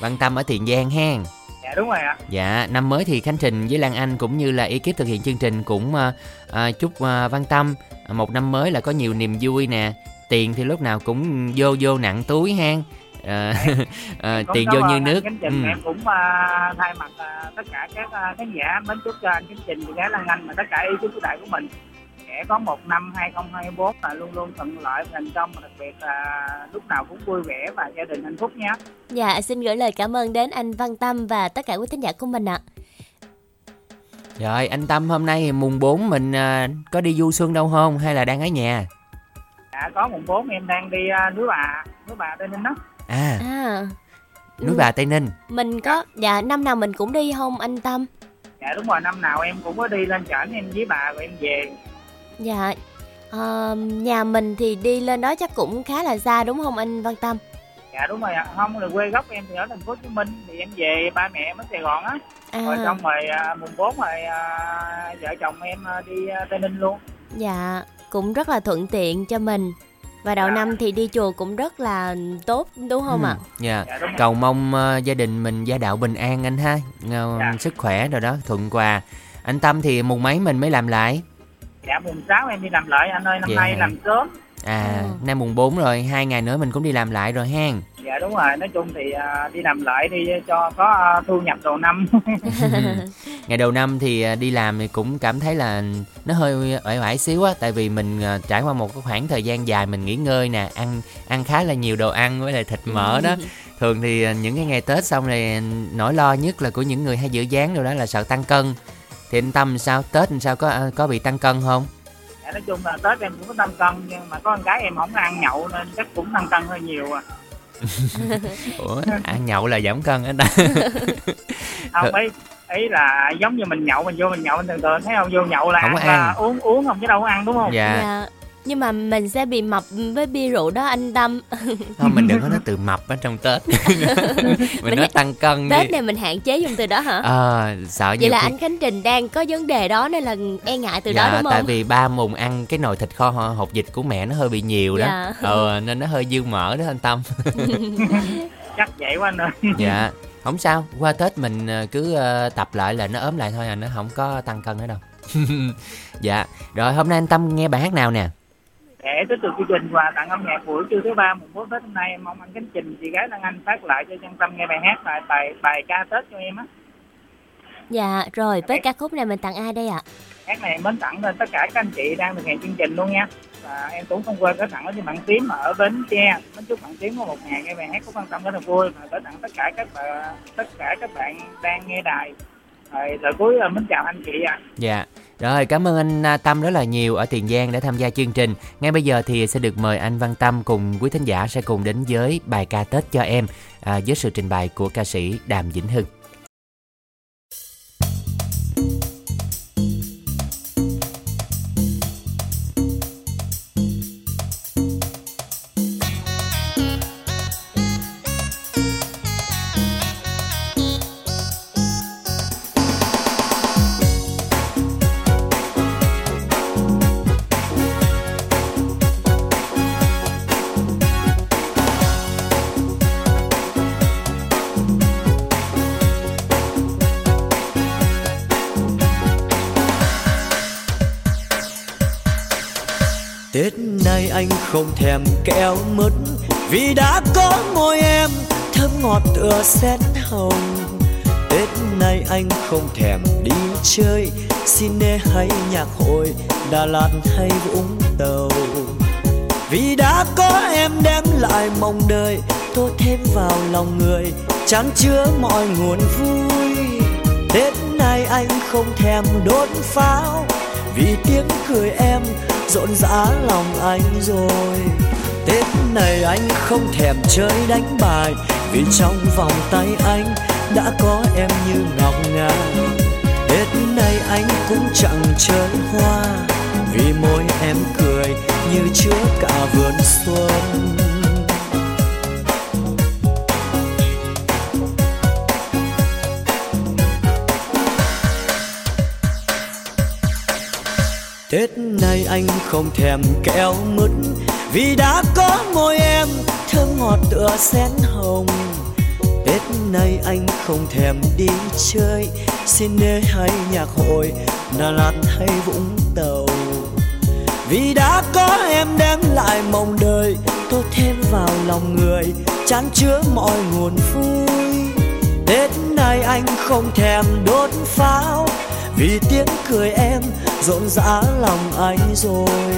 Văn Tâm ở Tiền Giang hen dạ đúng rồi ạ Dạ, năm mới thì Khánh Trình với Lan Anh cũng như là ekip thực hiện chương trình cũng à, à, chúc à, Văn Tâm một năm mới là có nhiều niềm vui nè. Tiền thì lúc nào cũng vô vô nặng túi hen. À, à, tiền vô như nước. Khánh Trình Ừ. em cũng à, thay mặt à, tất cả các à, khán giả mến chúc cho anh Khánh Trình gái Lan Anh và tất cả ekip của đại của mình sẽ có một năm 2024 là luôn luôn thuận lợi thành công và đặc biệt là lúc nào cũng vui vẻ và gia đình hạnh phúc nhé. Dạ xin gửi lời cảm ơn đến anh Văn Tâm và tất cả quý thính giả của mình ạ. Rồi, anh Tâm hôm nay thì mùng 4 mình à, có đi du xuân đâu không hay là đang ở nhà? dạ có mùng 4 em đang đi à, núi bà núi bà tây ninh đó. À, à. núi bà Tây Ninh. mình có dạ năm nào mình cũng đi không anh Tâm? Dạ đúng rồi năm nào em cũng có đi lên trển em với bà rồi em về dạ ờ, nhà mình thì đi lên đó chắc cũng khá là xa đúng không anh Văn Tâm dạ đúng rồi ạ không là quê gốc em thì ở thành phố hồ chí minh thì em về ba mẹ em ở sài gòn á rồi à xong rồi à, mùng 4 rồi à, vợ chồng em à, đi à, tây ninh luôn dạ cũng rất là thuận tiện cho mình và đầu Dạ. năm thì đi chùa cũng rất là tốt đúng không Ừ, ạ Dạ. dạ rồi. Cầu mong à, gia đình mình gia đạo bình an anh ha. Ngờ- Dạ. Sức khỏe rồi đó, thuận quà. Anh Tâm thì mùng mấy mình mới làm lại? Dạ mùng 6 em đi làm lại anh ơi năm Dạ. nay làm sớm À, Ừ. nay mùng 4 rồi, hai ngày nữa mình cũng đi làm lại rồi hen. dạ đúng rồi nói chung thì à, đi làm lại đi cho có à, thu nhập đầu năm ngày đầu năm thì à, đi làm thì cũng cảm thấy là nó hơi uể oải xíu á tại vì mình à, trải qua một cái khoảng thời gian dài mình nghỉ ngơi nè ăn ăn khá là nhiều đồ ăn với lại thịt mỡ đó thường thì những cái ngày tết xong này nỗi lo nhất là của những người hay giữ dáng đâu đó là sợ tăng cân thì anh tâm sao? Tết sao? Có có bị tăng cân không? Dạ nói chung là tết em cũng có tăng cân nhưng mà có con cái em không ăn nhậu nên chắc cũng tăng cân hơi nhiều à. Ủa ăn nhậu là giảm cân á. Ta không ấy ý là giống như mình nhậu mình vô mình nhậu mình thường thường thấy không? Vô nhậu là Không có ăn, là ăn. uống uống không chứ đâu có ăn đúng không? Dạ. Dạ nhưng mà mình sẽ bị mập với bia rượu đó anh Tâm. Không mình đừng có nói từ mập ở trong tết. Mình Mình nói tăng cân đi. Tết này mình hạn chế dùng từ đó hả? Ờ sợ vậy là khi anh Khánh Trình đang có vấn đề đó nên là e ngại từ dạ, đó đúng tại không vì ba mùng ăn cái nồi thịt kho ho- hột vịt của mẹ nó hơi bị nhiều đó. Dạ. ờ nên nó hơi dư mỡ đó anh tâm. Chắc vậy quá anh ơi. Dạ. Không sao qua tết mình ờ, cứ ờ, tập lại là nó ốm lại thôi à nó không có tăng cân nữa đâu. Dạ. Rồi hôm nay anh tâm nghe bài hát nào nè để tiếp tục chương trình và tặng âm nhạc buổi trưa thứ ba mùng bốn tết hôm nay em mong anh Khánh Trình chị gái Lan Anh phát lại cho chân tâm nghe bài hát bài bài bài ca tết cho em á. Dạ rồi với ca khúc này mình tặng ai đây ạ? Hát này em mến tặng lên tất cả các anh chị đang thực hiện chương trình luôn nha. Và em cũng không quên gửi tặng cho bạn tím ở bến tre. Mến chúc bạn tím có một ngày nghe bài hát của văn tâm rất là vui. Và gửi tặng tất cả các bạn tất cả các bạn đang nghe đài. Rồi lời cuối là mến chào anh chị ạ. Dạ rồi cảm ơn anh à, Tâm rất là nhiều ở Tiền Giang đã tham gia chương trình. Ngay bây giờ thì sẽ được mời anh Văn Tâm cùng quý thính giả sẽ cùng đến với bài ca Tết cho em à, với sự trình bày của ca sĩ Đàm Vĩnh Hưng. Không thèm kẹo mứt, Vì đã có môi em, thơm ngọt tựa sen hồng. Tết nay anh không thèm đi chơi Cine hay nhạc hội, Đà Lạt hay Vũng Tàu. Vì đã có em đem lại mong đời Tô thêm vào lòng người, chán chứa mọi nguồn vui. Tết này anh không thèm đốt pháo, Vì tiếng cười em rộn rã lòng anh rồi. Tết này anh không thèm chơi đánh bài, Vì trong vòng tay anh đã có em như ngọc ngà. Tết này anh cũng chẳng chơi hoa, Vì môi em cười như chứa cả vườn Tết này anh không thèm kẹo mứt, Vì đã có môi em, thơm ngọt tựa sen hồng. Tết này anh không thèm đi chơi, Xin nê hay nhạc hội, Đà Lạt hay Vũng Tàu. Vì đã có em đem lại mộng đời Tô thêm vào lòng người, Chán chứa mọi nguồn vui. Tết này anh không thèm đốt pháo vì tiếng cười em rộn rã lòng anh rồi.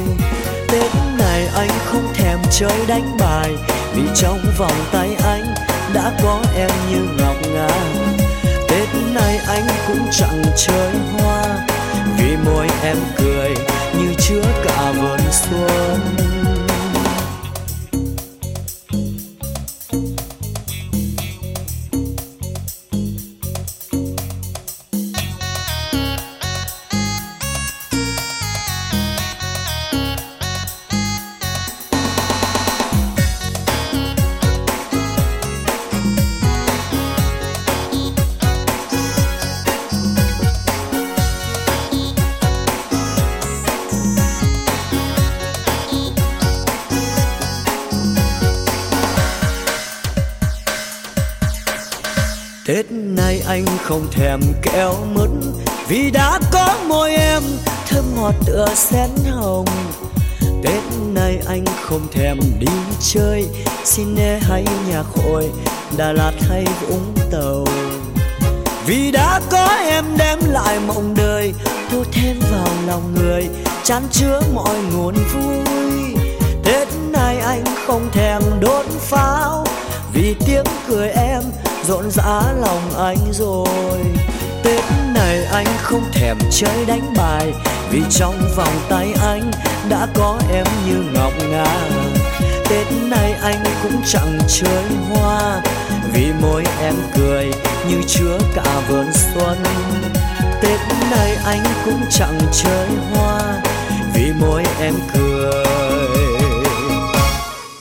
Tết này anh không thèm chơi đánh bài, Vì trong vòng tay anh đã có em như ngọc ngà. Tết này anh cũng chẳng chơi hoa, Vì môi em cười như chứa cả vườn xuân. Thèm kẹo mứt Vì đã có môi em, thơm ngọt tựa sen hồng. Tết này anh không thèm đi chơi, xin Cine hay nhạc hội, Đà Lạt hay Vũng Tàu. Vì đã có em đem lại mộng đời Tô thêm vào lòng người, Chán chứa mọi nguồn vui. Tết này anh không thèm đốt pháo, Vì tiếng cười em rộn rã lòng anh rồi. Tết này anh không thèm chơi đánh bài, Vì trong vòng tay anh đã có em như ngọc ngà. Tết này anh cũng chẳng chơi hoa, Vì môi em cười như chứa cả vườn xuân. Tết này anh cũng chẳng chơi hoa, Vì môi em cười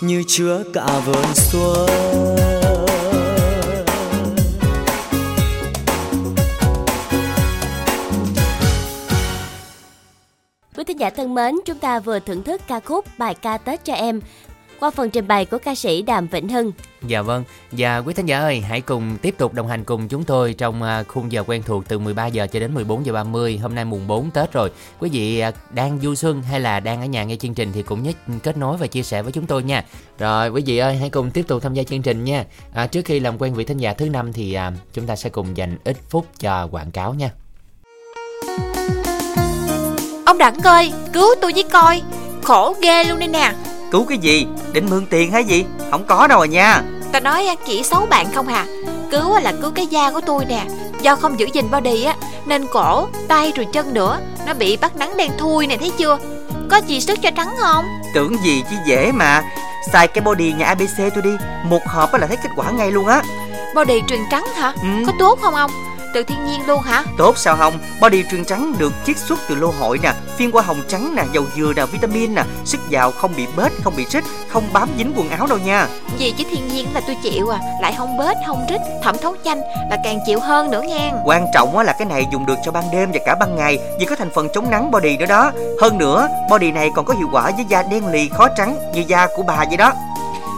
như chứa cả vườn xuân. Giả thân mến, chúng ta vừa thưởng thức ca khúc Bài ca Tết cho em qua phần trình bày của ca sĩ Đàm Vĩnh Hưng. Dạ vâng, và quý thính giả ơi, hãy cùng tiếp tục đồng hành cùng chúng tôi trong à, khung giờ quen thuộc từ 13 giờ cho đến 14 giờ 30. Hôm nay mùng 4 Tết rồi. Quý vị à, đang du xuân hay là đang ở nhà nghe chương trình thì cũng nhớ kết nối và chia sẻ với chúng tôi nha. Rồi quý vị ơi, hãy cùng tiếp tục tham gia chương trình nha. À, trước khi làm quen vị thính giả thứ năm thì à, chúng ta sẽ cùng dành ít phút cho quảng cáo nha. Đặng ơi, cứu tôi với coi. Khổ ghê luôn đây nè. Cứu cái gì? Định mượn tiền hay gì? Không có đâu à nha. Ta nói chỉ xấu bạn không hà. Cứu là cứu cái da của tôi nè. Do không giữ gìn body á Nên cổ, tay rồi chân nữa Nó bị bắt nắng đen thui nè thấy chưa? Có gì sức cho trắng không? Tưởng gì chứ dễ mà. Xài cái body nhà ABC tôi đi. Một hộp là thấy kết quả ngay luôn á. Body truyền trắng hả? Ừ. Có tốt không ông Từ thiên nhiên luôn hả Tốt sao không? Body truyền trắng được chiết xuất từ lô hội nè, phiên qua hồng trắng nè, dầu dừa nè, vitamin nè, sức giàu không bị bết, không bị rít, không bám dính quần áo đâu nha. Gì chứ thiên nhiên là tôi chịu à Lại không bết, không rít, thẩm thấu chanh Là càng chịu hơn nữa nghe Quan trọng á là cái này dùng được cho ban đêm và cả ban ngày vì có thành phần chống nắng body nữa đó. Hơn nữa, body này còn có hiệu quả với da đen lì khó trắng như da của bà vậy đó.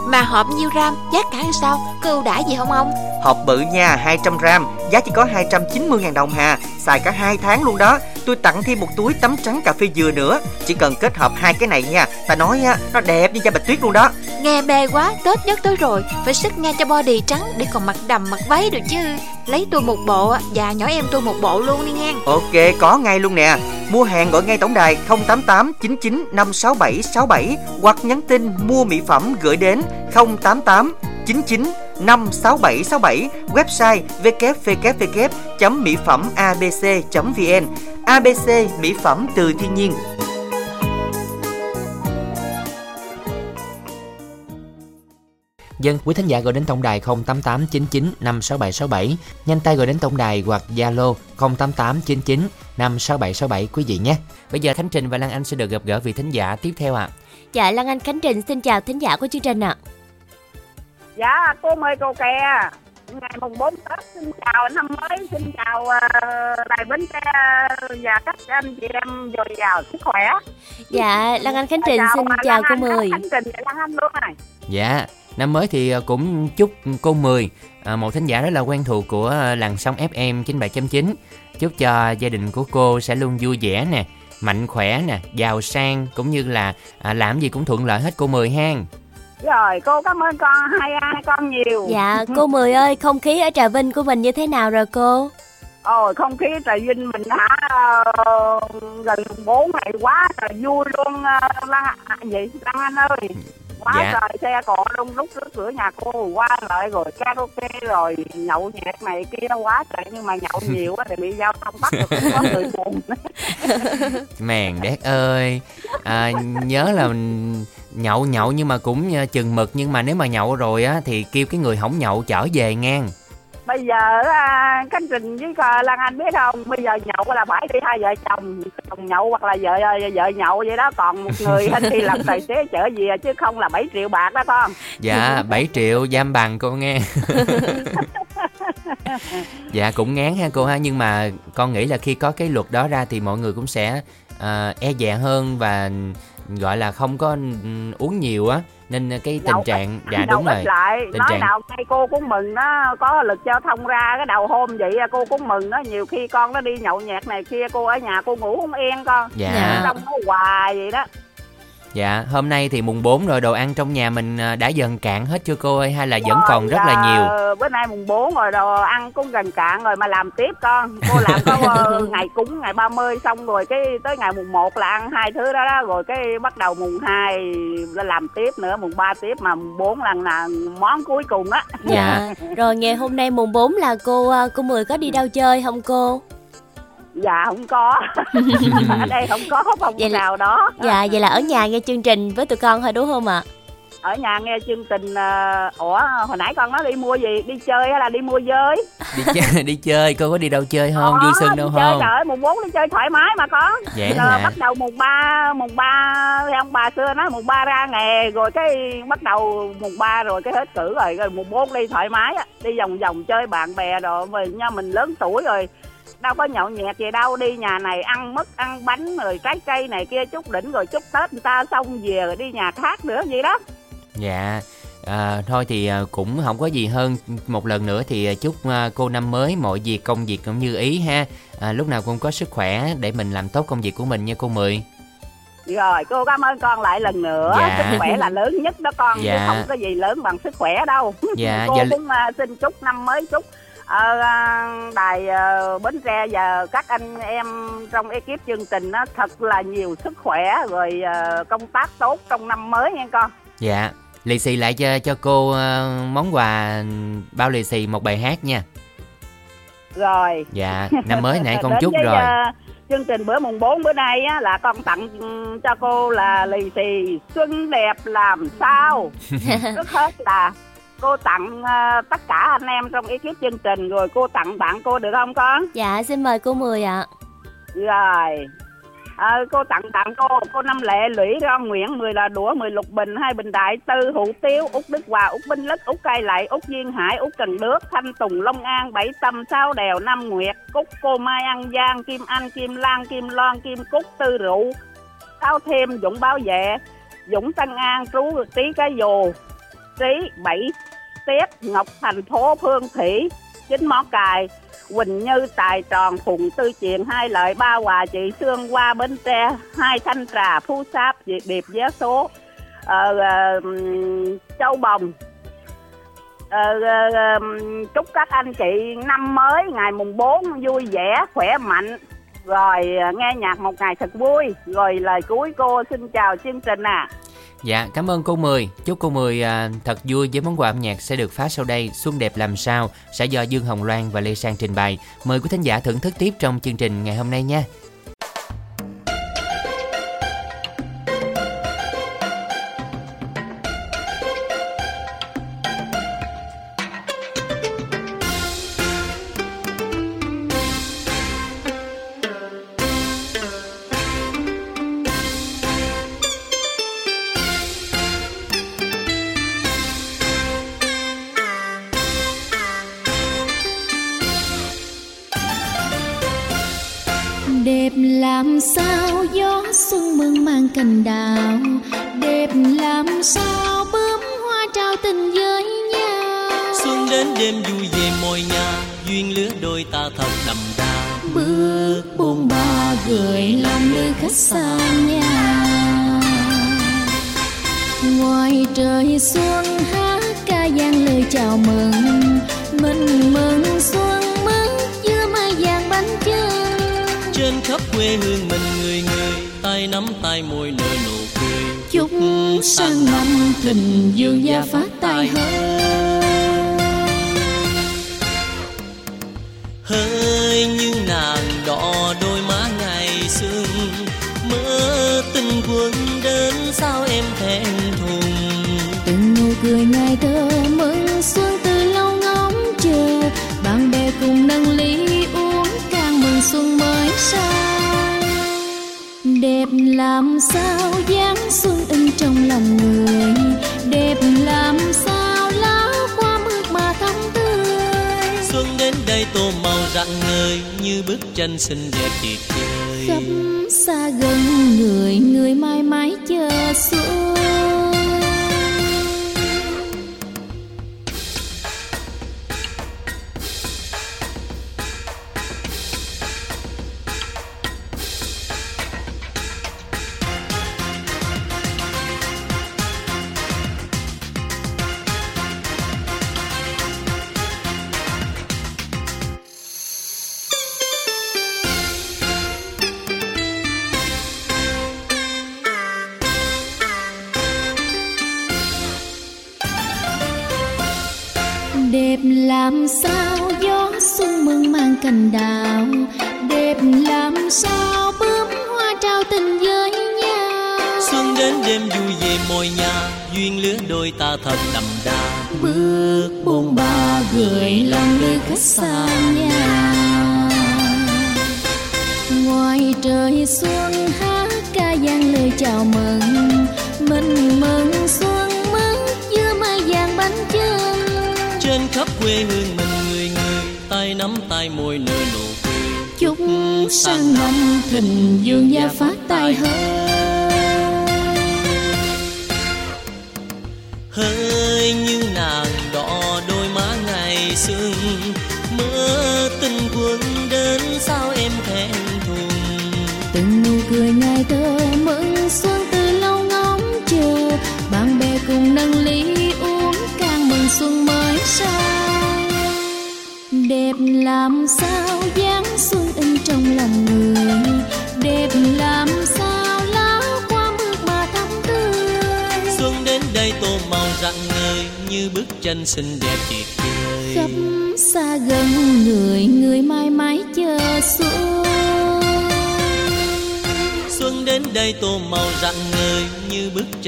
Mà hộp nhiêu gram, giá cả làm sao? Có ưu đãi gì không ông? Hộp bự nha, 200 gram, giá chỉ có 290 000 đồng hà, xài cả 2 tháng luôn đó. Tôi tặng thêm một túi tắm trắng cà phê dừa nữa, chỉ cần kết hợp hai cái này nha. Ta nói á, nó đẹp như da bạch tuyết luôn đó. Nghe bê quá, Tết nhất tới rồi Phải sức ngay cho body trắng để còn mặc đầm mặc váy được chứ Lấy tôi một bộ và nhỏ em tôi một bộ luôn đi nghe Ok, có ngay luôn nè. Mua hàng gọi ngay tổng đài 088 99 567 67 hoặc nhắn tin mua mỹ phẩm gửi đến 088 99 56767, website www.mỹ phẩm abc.vn. ABC mỹ phẩm từ thiên nhiên. Dân quý thính giả gọi đến tổng đài 08899 56767, nhanh tay gọi đến tổng đài hoặc Zalo 08899 56767 quý vị nhé. Bây giờ Khánh Trình và Lan Anh sẽ được gặp gỡ vị thính giả tiếp theo ạ. À. Dạ Lan Anh Khánh Trình xin chào thính giả của chương trình ạ. À. Dạ cô mời cô kè. Ngày mùng 4 Tết xin chào năm mới xin chào uh, đài Bến Tre và các anh chị em dồi dào sức khỏe. Dạ Lan Anh Khánh Trình chào, xin chào cô Mười Khánh Trình và Lan Anh luôn này. Dạ năm mới thì ờ, cũng chúc cô Mười à, một thính giả rất là quen thuộc của ờ, làng sóng FM 97.9 chúc cho gia đình của cô sẽ luôn vui vẻ nè mạnh khỏe nè giàu sang cũng như là à, làm gì cũng thuận lợi hết cô Mười hang rồi cô cảm ơn con hai hai con nhiều. Dạ cô mười ơi không khí ở trà vinh của mình như thế nào rồi cô? Ồ không khí trà vinh mình hả uh, gần bốn ngày quá trời vui luôn uh, lan à, gì? Lan anh ơi quá dạ. trời xe cộ đông lúc trước cửa nhà cô qua lại rồi karaoke rồi nhậu nhẹt này kia quá trời nhưng mà nhậu nhiều quá thì bị giao thông bắt được có người buồn. Mèn đét ơi. À, nhớ là nhậu nhậu nhưng mà cũng ờ, chừng mực nhưng mà nếu mà nhậu rồi á thì kêu cái người hỏng nhậu trở về ngang bây giờ à, canh trình với lan anh biết không? Bây giờ nhậu là phải đi hai vợ chồng chồng nhậu hoặc là vợ vợ nhậu vậy đó. Còn một người thì làm tài xế chở về chứ không là 7 triệu bạc đó con dạ 7 triệu giam bằng cô nghe. Dạ cũng ngán ha cô ha. Nhưng mà con nghĩ là khi có cái luật đó ra thì mọi người cũng sẽ uh, e dè hơn và gọi là không có uống nhiều á nên cái tình đầu trạng dạ đúng rồi. lại. Tình nói trạng nào ngay cô cũng mừng nó có lực giao thông ra cái đầu hôm vậy cô cũng mừng nó nhiều khi con nó đi nhậu nhẹt này kia cô ở nhà cô ngủ không yên con. Dạ. Trong nó hoài vậy đó Dạ, hôm nay thì mùng 4 rồi đồ ăn trong nhà mình à, đã dần cạn hết chưa cô ơi hay là vẫn còn rất là nhiều? Bữa nay mùng 4 rồi đồ ăn cũng gần cạn rồi mà làm tiếp con. Cô làm có ờ, ngày cúng ngày 30 xong rồi cái tới ngày mùng 1 là ăn hai thứ đó đó rồi cái bắt đầu mùng 2 là làm tiếp nữa, mùng 3 tiếp mà mùng 4 là là món cuối cùng á. Dạ. rồi ngày hôm nay mùng 4 là cô ờ, cô Mười có đi đâu chơi không cô? Dạ không có. Ở đây không có phòng vậy nào đó. dạ vậy là ở nhà nghe chương trình với tụi con thôi đúng không ạ? Ở nhà nghe chương trình uh, ủa hồi nãy con nói đi mua gì? Đi chơi hay là đi mua dơi đi chơi đi chơi. Cô có đi đâu chơi không? Vui xuân đâu không? trời ơi mùng bốn đi chơi thoải mái mà con vậy Rồi, bắt đầu mùng ba mùng ba ông bà xưa nói mùng ba ra nghề rồi cái bắt đầu mùng ba rồi cái hết cử rồi rồi mùng bốn đi thoải mái đi vòng vòng chơi bạn bè rồi mình nha mình lớn tuổi rồi đâu có nhậu nhẹt gì đâu đi nhà này ăn mứt ăn bánh rồi trái cây này kia chút đỉnh rồi chúc tết người ta xong về rồi đi nhà khác nữa vậy đó dạ à, thôi thì à, cũng không có gì hơn một lần nữa thì à, chúc à, cô năm mới mọi việc công việc cũng như ý ha à, lúc nào cũng có sức khỏe để mình làm tốt công việc của mình nha cô mười rồi cô cảm ơn con lại lần nữa dạ. sức khỏe là lớn nhất đó con dạ. chứ không có gì lớn bằng sức khỏe đâu dạ, cô dạ. cũng uh, xin chúc năm mới chúc ở đài ờ, Bến Tre và các anh em trong ekip chương trình nó thật là nhiều sức khỏe rồi ờ, công tác tốt trong năm mới nha con. Dạ, lì xì lại cho cho cô ờ, món quà bao lì xì một bài hát nha. Rồi. Dạ, năm mới nãy con chúc rồi. Uh, chương trình bữa mùng 4 bữa nay á, là con tặng cho cô là lì xì xuân đẹp làm sao. Trước hết là cô tặng uh, tất cả anh em trong ekip chương trình rồi cô tặng bạn cô được không con? Dạ xin mời cô mười ạ. Rồi. À, cô tặng tặng cô cô năm lệ lũy ron nguyễn mười là đũa mười lục bình hai bình đại tư hữu tiếu út đức hòa út binh lức út cai lại út duyên hải út cần đước thanh tùng long an bảy tâm sáu đèo năm nguyệt cúc cô mai ăn giang kim anh kim lan kim loan kim cúc tư rượu. Cao thêm dũng báo vệ dũng tân an trú trí cái dù trí bảy Tiết, Ngọc Thành Phố Phương Thủy, 9 Mó Cài, Quỳnh Như, Tài Tròn, phùng Tư Chuyện, Hai Lợi, Ba Hòa, Chị Sương, Qua Bến Tre, Hai Thanh Trà, Phú Sáp, Điệp Giá Số, ờ, uh, Châu Bồng, ờ, uh, chúc các anh chị năm mới ngày mùng 4 vui vẻ, khỏe mạnh, rồi ờ, nghe nhạc một ngày thật vui, rồi lời cuối cô xin chào chương trình à. Dạ, cảm ơn cô Mười. Chúc cô Mười à, thật vui với món quà âm nhạc sẽ được phát sau đây. Xuân đẹp làm sao sẽ do Dương Hồng Loan và Lê Sang trình bày. Mời quý thính giả thưởng thức tiếp trong chương trình ngày hôm nay nha. Sang năm tình dương gia phát tài hơn hơi như nàng đỏ đôi má ngày xuân mơ tình quân đến sao em thẹn thùng. Từng nụ cười ngày thơ mừng xuân từ lâu ngóng chờ bạn bè cùng nâng ly uống càng mừng xuân mới sang đẹp làm sao dáng xuân in trong lòng người. Đẹp làm sao lá hoa mướt mà thắm tươi. Xuân đến đây tô màu rạng ngời như bức tranh xinh đẹp tuyệt vời khắp xa gần người người mãi mãi chờ xuân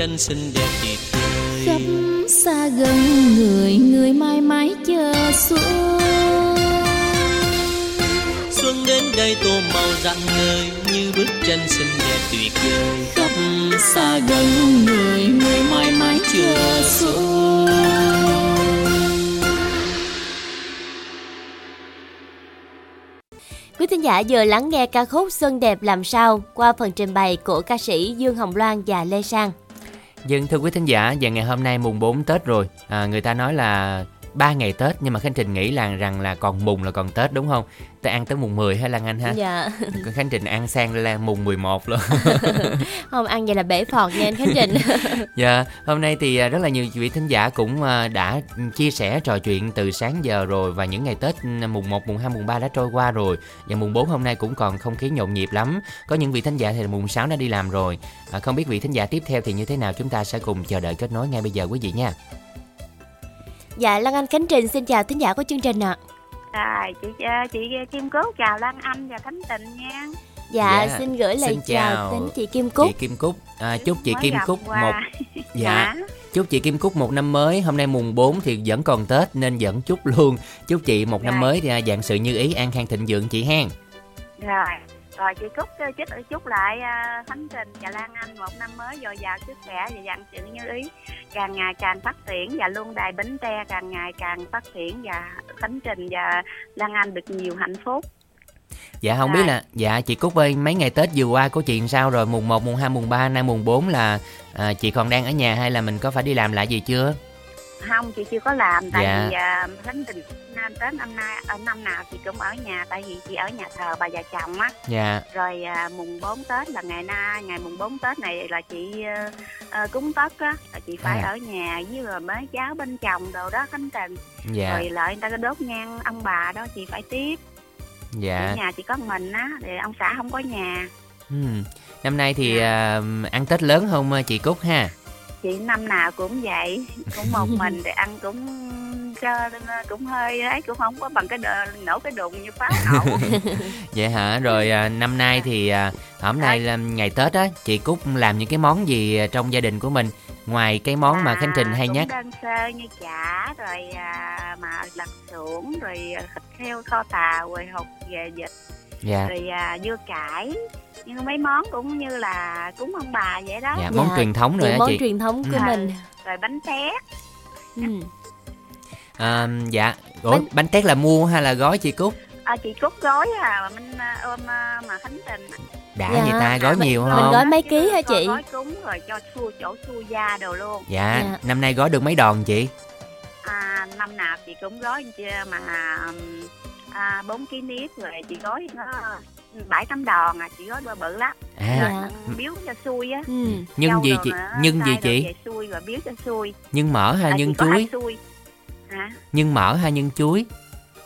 tranh xinh đẹp tuyệt vời khắp xa gần người người mãi mãi chờ xuân xuân đến đây tô màu rạng ngời như bức tranh xinh đẹp tuyệt vời khắp xa gần người người mãi mãi chờ xuân Quý thính giả vừa lắng nghe ca khúc Xuân đẹp làm sao qua phần trình bày của ca sĩ Dương Hồng Loan và Lê Sang. Dân thưa quý thính giả, và ngày hôm nay mùng 4 Tết rồi, à, người ta nói là 3 ngày Tết nhưng mà Khánh Trình nghĩ là rằng là còn mùng là còn Tết đúng không? Ta ăn tới mùng 10 hay Lan Anh ha? Dạ. Còn Khánh Trình ăn sang là mùng 11 luôn. Không ăn vậy là bể phọt nha anh Khánh Trình. Dạ, hôm nay thì à, rất là nhiều vị thính giả cũng à, đã chia sẻ trò chuyện từ sáng giờ rồi và những ngày Tết ừ, mùng 1, mùng 2, mùng 3 đã trôi qua rồi. Và mùng 4 hôm nay cũng còn không khí nhộn nhịp lắm. Có những vị thính giả thì mùng 6 đã đi làm rồi. À, không biết vị thính giả tiếp theo thì như thế nào chúng ta sẽ cùng chờ đợi kết nối ngay bây giờ quý vị nha. Dạ Lan Anh Khánh Trình xin chào thính giả của chương trình ạ. Rồi, chị à, chị Kim Cố chào Lan Anh và Khánh Tình nha. Dạ, Dạ, xin gửi lời xin chào, chào đến chị Kim Cúc. Chị Kim Cúc, à, chúc chị Mới Kim Cúc qua. một dạ. Chúc chị Kim Cúc một năm mới, hôm nay mùng 4 thì vẫn còn Tết nên vẫn chúc luôn. Chúc chị một năm Rồi. mới thì à, dạng sự như ý, an khang thịnh vượng chị hen. Rồi, rồi chị Cúc ờ, chúc chúc lại à, Khánh Trình và Lan Anh một năm mới dồi dào sức khỏe và dặn sự như ý càng ngày càng phát triển và luôn đài Bến Tre càng ngày càng phát triển và Khánh Trình và Lan Anh được nhiều hạnh phúc. Dạ không Rồi. biết là dạ chị Cúc ơi, mấy ngày Tết vừa qua của chị làm sao rồi? Mùng 1, mùng 2, mùng 3, nay mùng 4 là à, chị còn đang ở nhà hay là mình có phải đi làm lại gì chưa? Không, chị chưa có làm tại Dạ. vì à, Khánh Trình năm Tết năm nay ở năm nào chị cũng ở nhà tại vì chị ở nhà thờ bà già chồng á. Dạ. Rồi à, mùng 4 Tết là ngày na ngày mùng 4 Tết này là chị ờ, ờ, cúng Tết á, là chị phải À. ở nhà với rồi mấy cháu bên chồng đồ đó Khánh Trình. Dạ. Rồi lại người ta có đốt nhang ông bà đó chị phải tiếp. Dạ. Ở nhà chỉ có mình á, thì ông xã không có nhà. Ừm. Năm nay Dạ. thì à, ăn Tết lớn không chị Cúc ha? Chị năm nào cũng vậy, cũng một mình thì ăn cũng cho cũng hơi ấy cũng không có bằng cái đờ, nổ cái đùng như pháo nổ. Vậy hả? Rồi à, năm nay thì à, hôm nay là ngày Tết á, chị Cúc làm những cái món gì à, trong gia đình của mình ngoài cái món mà Khánh Trình hay nhắc? đơn sơ như chả rồi à, mà lặt xưởng rồi à, thịt heo kho tàu rồi hột về vịt Dạ. rồi à, dưa cải nhưng mấy món cũng như là cúng ông bà vậy đó Dạ, món truyền thống rồi những á món chị. truyền thống của Ừ. mình. rồi bánh tét Ừ. À, dạ. Ủa, bánh... tét là mua hay là gói chị Cúc? à, chị cốt gói à mình à, ôm à, mà khánh tình Đã Dạ. vậy ta, gói Mình- nhiều mình không? gói mấy ký hả chị? gói cúng rồi cho xua chỗ xua da đồ luôn Dạ, Dạ. năm nay gói được mấy đòn chị? à, năm nào chị cũng gói chia mà à, 4 ký nếp rồi chị gói nó bảy tám đòn à chị gói bự bự lắm À, rồi Dạ. biếu cho xui á Ừ. nhân Dâu gì chị? Nhân gì chị? xui rồi biếu cho xui Nhân mỡ hay À, nhân chuối? xui hả Nhân mỡ hay nhân chuối?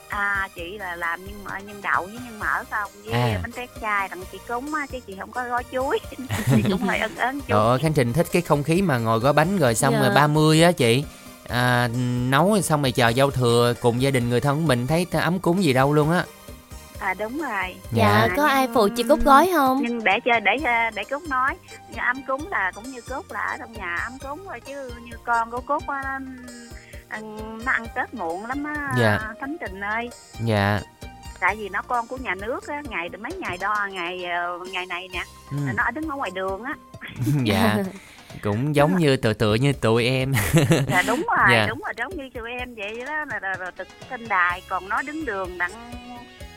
à chị là làm nhân mỡ nhân đậu với nhân mỡ không với À. bánh tét chai đặng chị cúng á chứ chị không có gói chuối chị cũng hơi ấn ấn chút Trời ơi, Khánh Trình thích cái không khí mà ngồi gói bánh rồi xong Dạ. rồi 30 á chị. À, nấu xong rồi chờ dâu thừa cùng gia đình người thân của mình thấy ấm cúng gì đâu luôn á. à đúng rồi Dạ, có ai phụ chị Cúc gói không? nhưng để cho để để cúc nói như ấm cúng là cũng như cúc là ở trong nhà ấm cúng thôi chứ như con của cúc á nó, ăn- nó ăn tết muộn lắm á Dạ. thánh trình ơi Dạ. tại vì nó con của nhà nước á ngày mấy ngày đo ngày ờ, ngày này nè Ừ. là nó ở đứng ở ngoài đường á dạ. Cũng giống như tựa tựa như tụi em. dạ đúng rồi Dạ. đúng rồi giống như tụi em vậy đó là rồi, rồi trực trên đài còn nó đứng đường đặng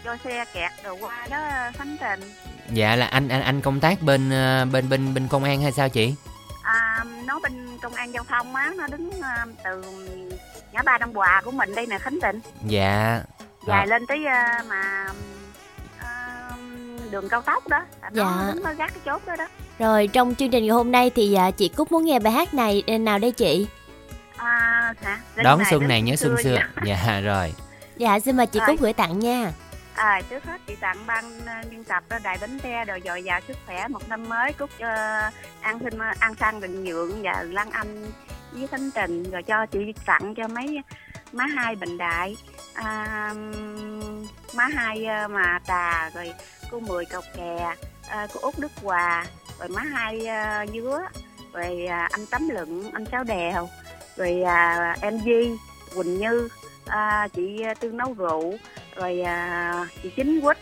cho xe kẹt rồi qua đó thánh trình dạ là anh anh anh công tác bên ờ, bên bên bên công an hay sao chị? à, nó bên công an giao thông á nó đứng à, từ ngã ba Đông Hòa của mình đây nè Khánh Tịnh Dạ. dài À, lên tới à, mà à, đường cao tốc đó là nó Dạ. đứng nó gác cái chốt đó đó Rồi trong chương trình ngày hôm nay thì à, chị Cúc muốn nghe bài hát này ờ, nào đây chị? à, hả? Đến đón này, xuân này nhớ xuân xưa. Dạ rồi. Dạ xin mời chị Rồi. Cúc gửi tặng nha. à, trước hết chị tặng ban à, biên tập đó đài bánh tre đồ dồi dào sức khỏe một năm mới cúc cho an sinh an sang định nhượng và lan anh với khánh trình rồi cho chị tặng cho mấy má hai bình đại à, má hai à, mà trà rồi cô mười cầu kè à, cô út đức hòa rồi má hai ờ, uh, dứa rồi uh, anh tấm lựng anh sáu đèo rồi uh, em di quỳnh như. Uh, chị tương nấu rượu. Rồi uh, chị chính quýt.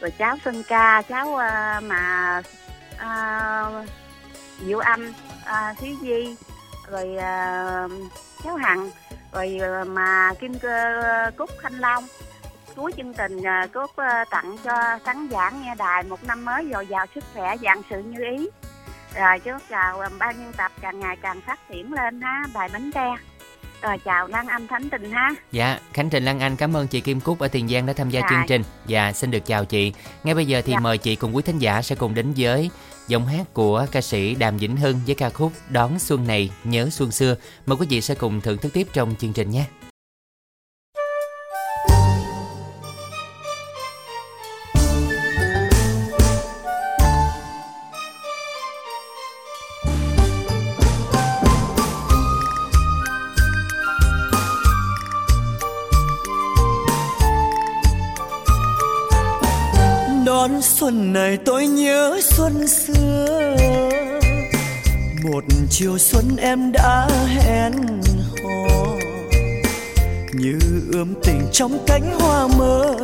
Rồi cháu sơn ca cháu uh, mà uh, diệu âm à, thúy di. Rồi uh, cháu hằng. Rồi uh, mà kim cơ cúc thanh long cuối chương trình à, cúc à, tặng cho khán giả nghe đài một năm mới dồi dào sức khỏe dạng sự như ý rồi chúc chào à, ban nhân tập càng ngày càng phát triển lên ha đài bánh tre Rồi chào Lan Anh Thánh Tình ha. Dạ, Khánh Trình Lan Anh cảm ơn chị Kim Cúc ở Tiền Giang đã tham gia Dạ. chương trình. Dạ, xin được chào chị. Ngay bây giờ thì Dạ. mời chị cùng quý thính giả sẽ cùng đến với giọng hát của ca sĩ Đàm Vĩnh Hưng với ca khúc Đón Xuân này nhớ xuân xưa. Mời quý vị sẽ cùng thưởng thức tiếp trong chương trình nhé. Xuân này tôi nhớ xuân xưa. Một chiều xuân em đã hẹn hò. Như ươm tình trong cánh hoa mơ,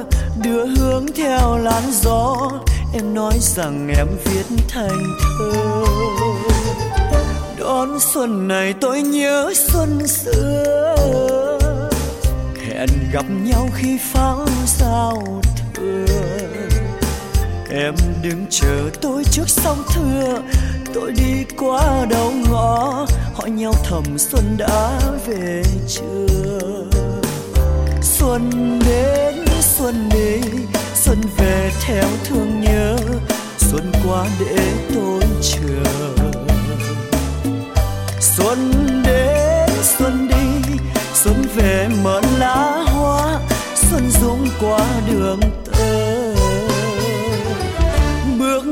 đưa hướng theo làn gió. Em nói rằng em viết thành thơ. Đón xuân này tôi nhớ xuân xưa. Hẹn gặp nhau khi pháo sao. Em đứng chờ tôi trước sông thưa. Tôi đi qua đầu ngõ, Hỏi nhau thầm xuân đã về chưa? Xuân đến, xuân đi, Xuân về theo thương nhớ. Xuân qua để tôi chờ. Xuân đến, xuân đi, Xuân về mở lá hoa. Xuân dũng qua đường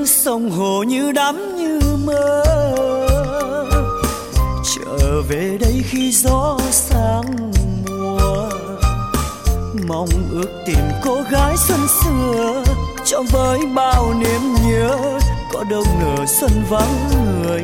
sông hồ như đắm như mơ. Trở về đây khi gió sang mùa, mong ước tìm cô gái xuân xưa. Cho với bao niềm nhớ, có đâu ngờ xuân vắng người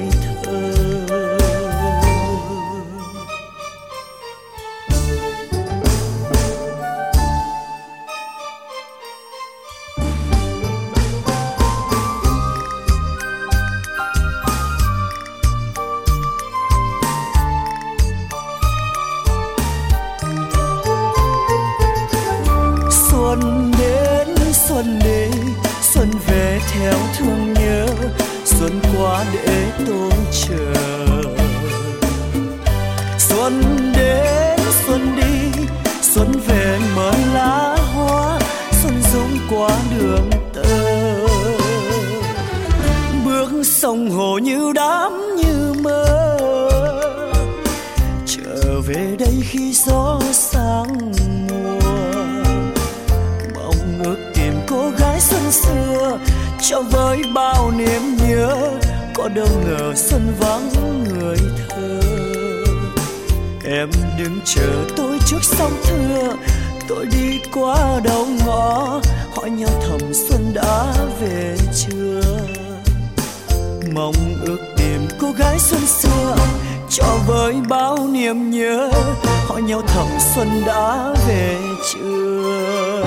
hỏi nhau thầm xuân đã về chưa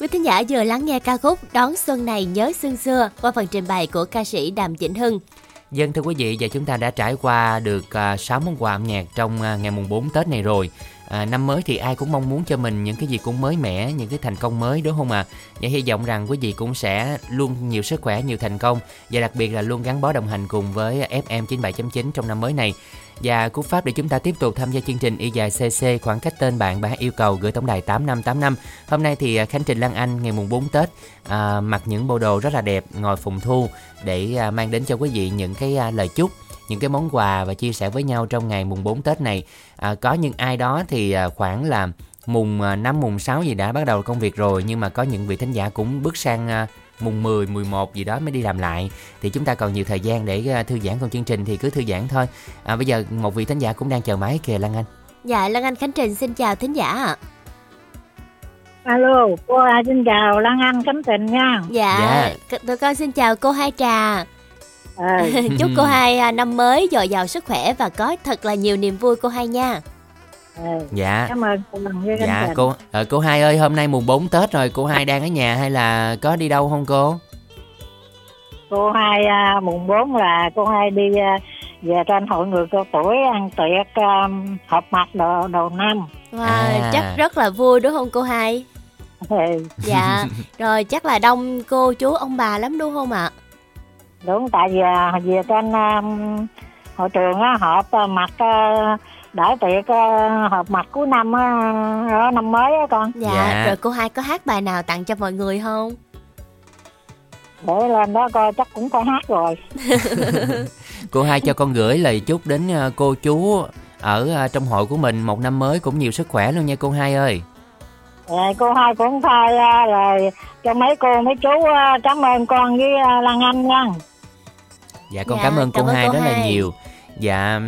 Quý thính giả vừa lắng nghe ca khúc Đón xuân này nhớ xuân xưa qua phần trình bày của ca sĩ Đàm Vĩnh Hưng. Dân thưa quý vị và chúng ta đã trải qua được à, 6 món quà âm nhạc trong à, ngày mùng 4 Tết này rồi. À, năm mới thì ai cũng mong muốn cho mình những cái gì cũng mới mẻ, những cái thành công mới đúng không ạ? À? Và hy vọng rằng quý vị cũng sẽ luôn nhiều sức khỏe, nhiều thành công và đặc biệt là luôn gắn bó đồng hành cùng với FM 97.9 trong năm mới này. Và cú pháp để chúng ta tiếp tục tham gia chương trình y dài CC khoảng cách tên bạn bạn yêu cầu gửi tổng đài 8585. Hôm nay thì à, Khánh Trình Lan Anh ngày mùng 4 Tết à, mặc những bộ đồ rất là đẹp ngồi phùng thu để à, mang đến cho quý vị những cái à, lời chúc những cái món quà và chia sẻ với nhau trong ngày mùng 4 Tết này. À, có những ai đó thì à, khoảng là mùng à, 5, mùng 6 gì đã bắt đầu công việc rồi nhưng mà có những vị thính giả cũng bước sang à, mùng 10, 11 gì đó mới đi làm lại thì chúng ta còn nhiều thời gian để à, thư giãn con chương trình thì cứ thư giãn thôi. À, bây giờ một vị thính giả cũng đang chờ máy kìa Lan Anh. Dạ, Lan Anh Khánh Trình xin chào thính giả ạ. Alo, cô à, xin chào Lan Anh Khánh Tình nha. Dạ, Dạ. c- tụi con xin chào cô Hai Trà. Ờ, Chúc cô Hai à, năm mới dồi dào sức khỏe và có thật là nhiều niềm vui cô Hai nha. ờ, Dạ. cảm ơn cô Dạ cô ờ, cô hai ơi hôm nay mùng 4 Tết rồi cô hai đang ở nhà hay là có đi đâu không cô? Cô hai à, mùng 4 là cô hai đi à, về trên hội người cao tuổi ăn tiệc à, họp mặt đầu đầu năm. Wow, À. chắc rất là vui đúng không cô Hai? Ừ, Dạ, rồi chắc là đông cô chú ông bà lắm đúng không ạ? Đúng tại vì à, về trên um, hội trường á họp à, mặt uh, đãi tiệc uh, họp mặt cuối năm á đó năm mới á con dạ, Dạ. rồi cô hai có hát bài nào tặng cho mọi người không để lên đó coi chắc cũng có hát rồi Cô hai cho con gửi lời chúc đến cô chú ở trong hội của mình một năm mới cũng nhiều sức khỏe luôn nha cô hai ơi. Rồi cô hai cũng thay à, rồi cho mấy cô mấy chú à, cảm ơn con với à, Lan Anh nha Dạ con Dạ, cảm ơn cô cảm ơn hai cô rất là hai. nhiều. Dạ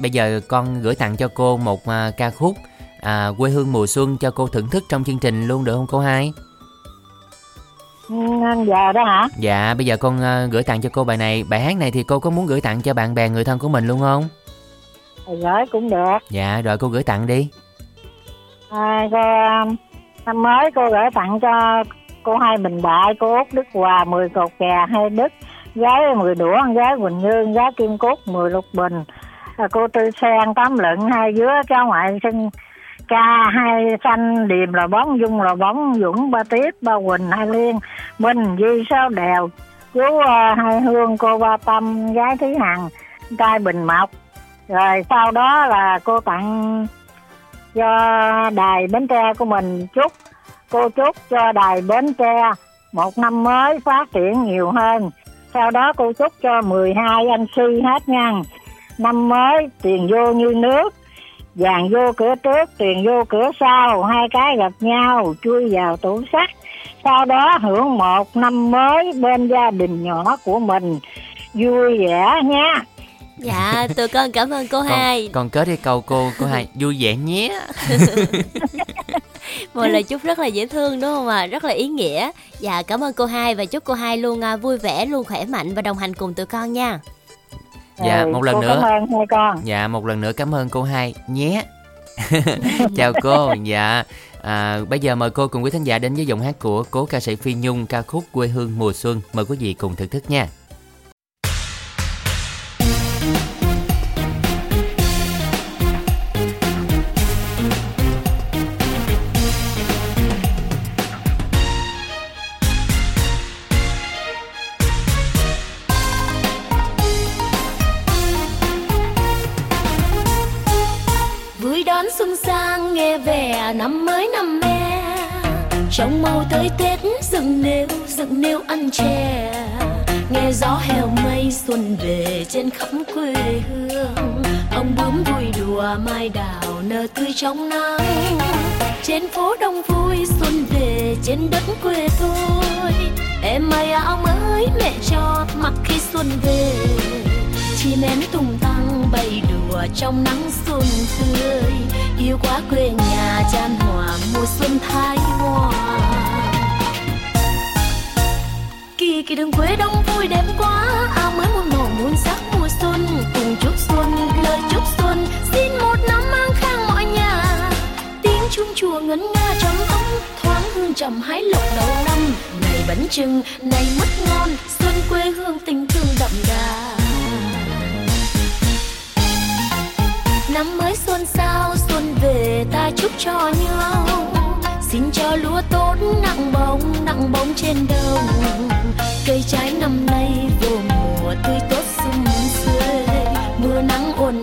bây giờ con gửi tặng cho cô một à, ca khúc à, quê hương mùa xuân cho cô thưởng thức trong chương trình luôn được không cô hai? Giờ đó hả Dạ bây giờ con à, gửi tặng cho cô bài này. Bài hát này thì cô có muốn gửi tặng cho bạn bè người thân của mình luôn không? gửi cũng được Dạ rồi cô gửi tặng đi. à, cô, à, năm mới cô gửi tặng cho cô hai Bình Đại, cô Út Đức Hòa 10 cột kè hai Đức gái 10 đũa gái Quỳnh Hương gái Kim Cúc 10 lục bình. À, cô Tư Sen, tám lựng, hai dứa cháu ngoại sinh ca hai xanh điềm là bóng, dung là bóng, dũng, ba tiếp, ba quỳnh, hai liên, minh duy sao đèo, chú à, hai hương, cô ba tâm, gái thúy hằng, trai bình mộc. Rồi sau đó là cô tặng cho đài bến tre của mình chúc cô chúc cho đài bến tre một năm mới phát triển nhiều hơn. Sau đó cô chúc cho 12 anh sư hết nha năm mới tiền vô như nước, vàng vô cửa trước, tiền vô cửa sau. Hai cái gặp nhau, chui vào tủ sắt. Sau đó hưởng một năm mới bên gia đình nhỏ của mình. Vui vẻ nha dạ tụi con cảm ơn cô Con, hai con kết cái câu cô cô hai vui vẻ nhé. một lời chúc rất là dễ thương đúng không ạ rất là ý nghĩa dạ cảm ơn cô hai và chúc cô hai luôn à, vui vẻ luôn khỏe mạnh và đồng hành cùng tụi con nha Dạ Rồi, một lần cô nữa. cảm ơn hai con Dạ một lần nữa cảm ơn cô hai nhé. Chào cô. Dạ à, bây giờ mời cô cùng quý thính giả đến với giọng hát của cố ca sĩ Phi Nhung ca khúc quê hương mùa xuân. Mời quý vị cùng thưởng thức nha. Tới tết dựng nêu dựng nêu ăn chè. Nghe gió heo mây xuân về trên khắp quê hương. Ông bướm vui đùa mai đào nở tươi trong nắng. Trên phố đông vui, xuân về trên đất quê tôi. Em may áo mới mẹ cho, mặc khi xuân về chim én tung tăng bay đùa trong nắng xuân tươi. Yêu quá quê nhà, chan hòa mùa xuân thái hoa. Kỳ kỳ đường quê đông vui đẹp quá. Áo mới muôn màu muôn sắc mùa xuân, cùng chúc xuân, lời chúc xuân. Xin một năm mang khang mọi nhà. Tiếng chuông chùa ngân nga trong ấm thoáng hương trầm hái lộc đầu năm. Này bánh trưng này mứt ngon, xuân quê hương tình thương đậm đà. Năm mới xuân sao, xuân về ta chúc cho nhau. Xin cho lúa tốt, nặng bóng nặng bóng trên đầu cây trái năm nay vô mùa tươi tốt sung xuê mưa nắng ồn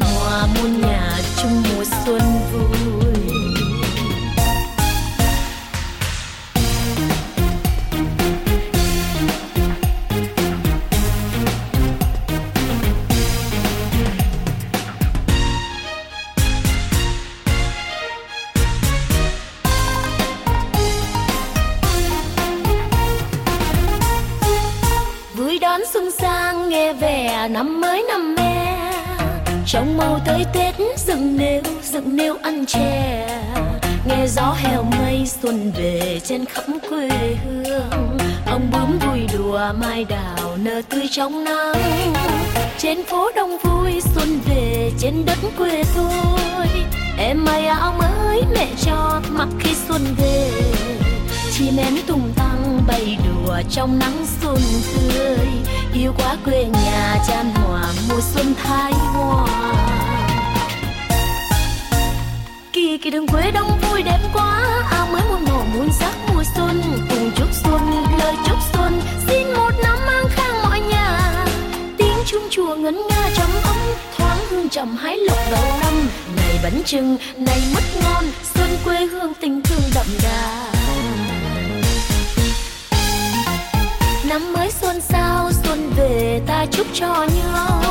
nêu dựng nêu ăn chè. Nghe gió heo mây xuân về trên khắp quê hương. Ông bướm vui đùa mai đào nở tươi trong nắng. Trên phố đông vui xuân về trên đất quê tôi. Em may áo mới mẹ cho mặc khi xuân về. Chim én tung tăng bay đùa trong nắng xuân tươi. Yêu quá quê nhà chan hòa mùa xuân thái hoa đi kỳ đường quê đông vui đẹp quá. Áo mới muôn màu muôn sắc mùa xuân. Cùng chúc xuân, lời chúc xuân. Xin một năm mang khang mọi nhà. Tiếng chuông chùa ngân nga trầm ấm. Thoáng hương trầm hái lộc đầu năm. Này bánh trưng này mứt ngon. Xuân quê hương tình thương đậm đà. Năm mới xuân sao, xuân về ta chúc cho nhau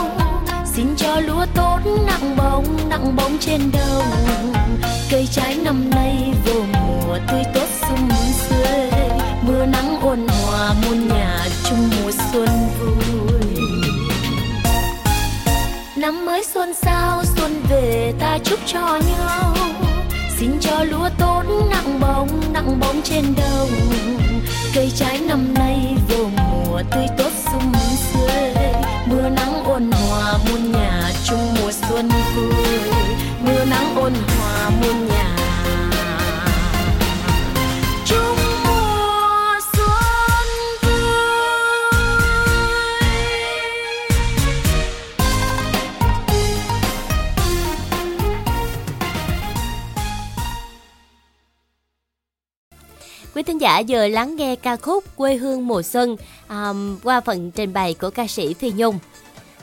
xin cho lúa tốt, nặng bóng nặng bóng trên đầu cây trái năm nay vô mùa tươi tốt sung xuê mưa nắng ôn hòa, muôn nhà chung mùa xuân vui. Năm mới xuân sao, xuân về ta chúc cho nhau. Xin cho lúa tốt, nặng bóng nặng bóng trên đồng. Cây trái năm nay vô mùa tươi tốt sung xuê mưa nắng ôn hòa muôn nhà chung mùa xuân vui. Mưa nắng ôn hòa muôn nhà Quý thính giả giờ lắng nghe ca khúc Quê hương mùa xuân um, qua phần trình bày của ca sĩ Phi Nhung.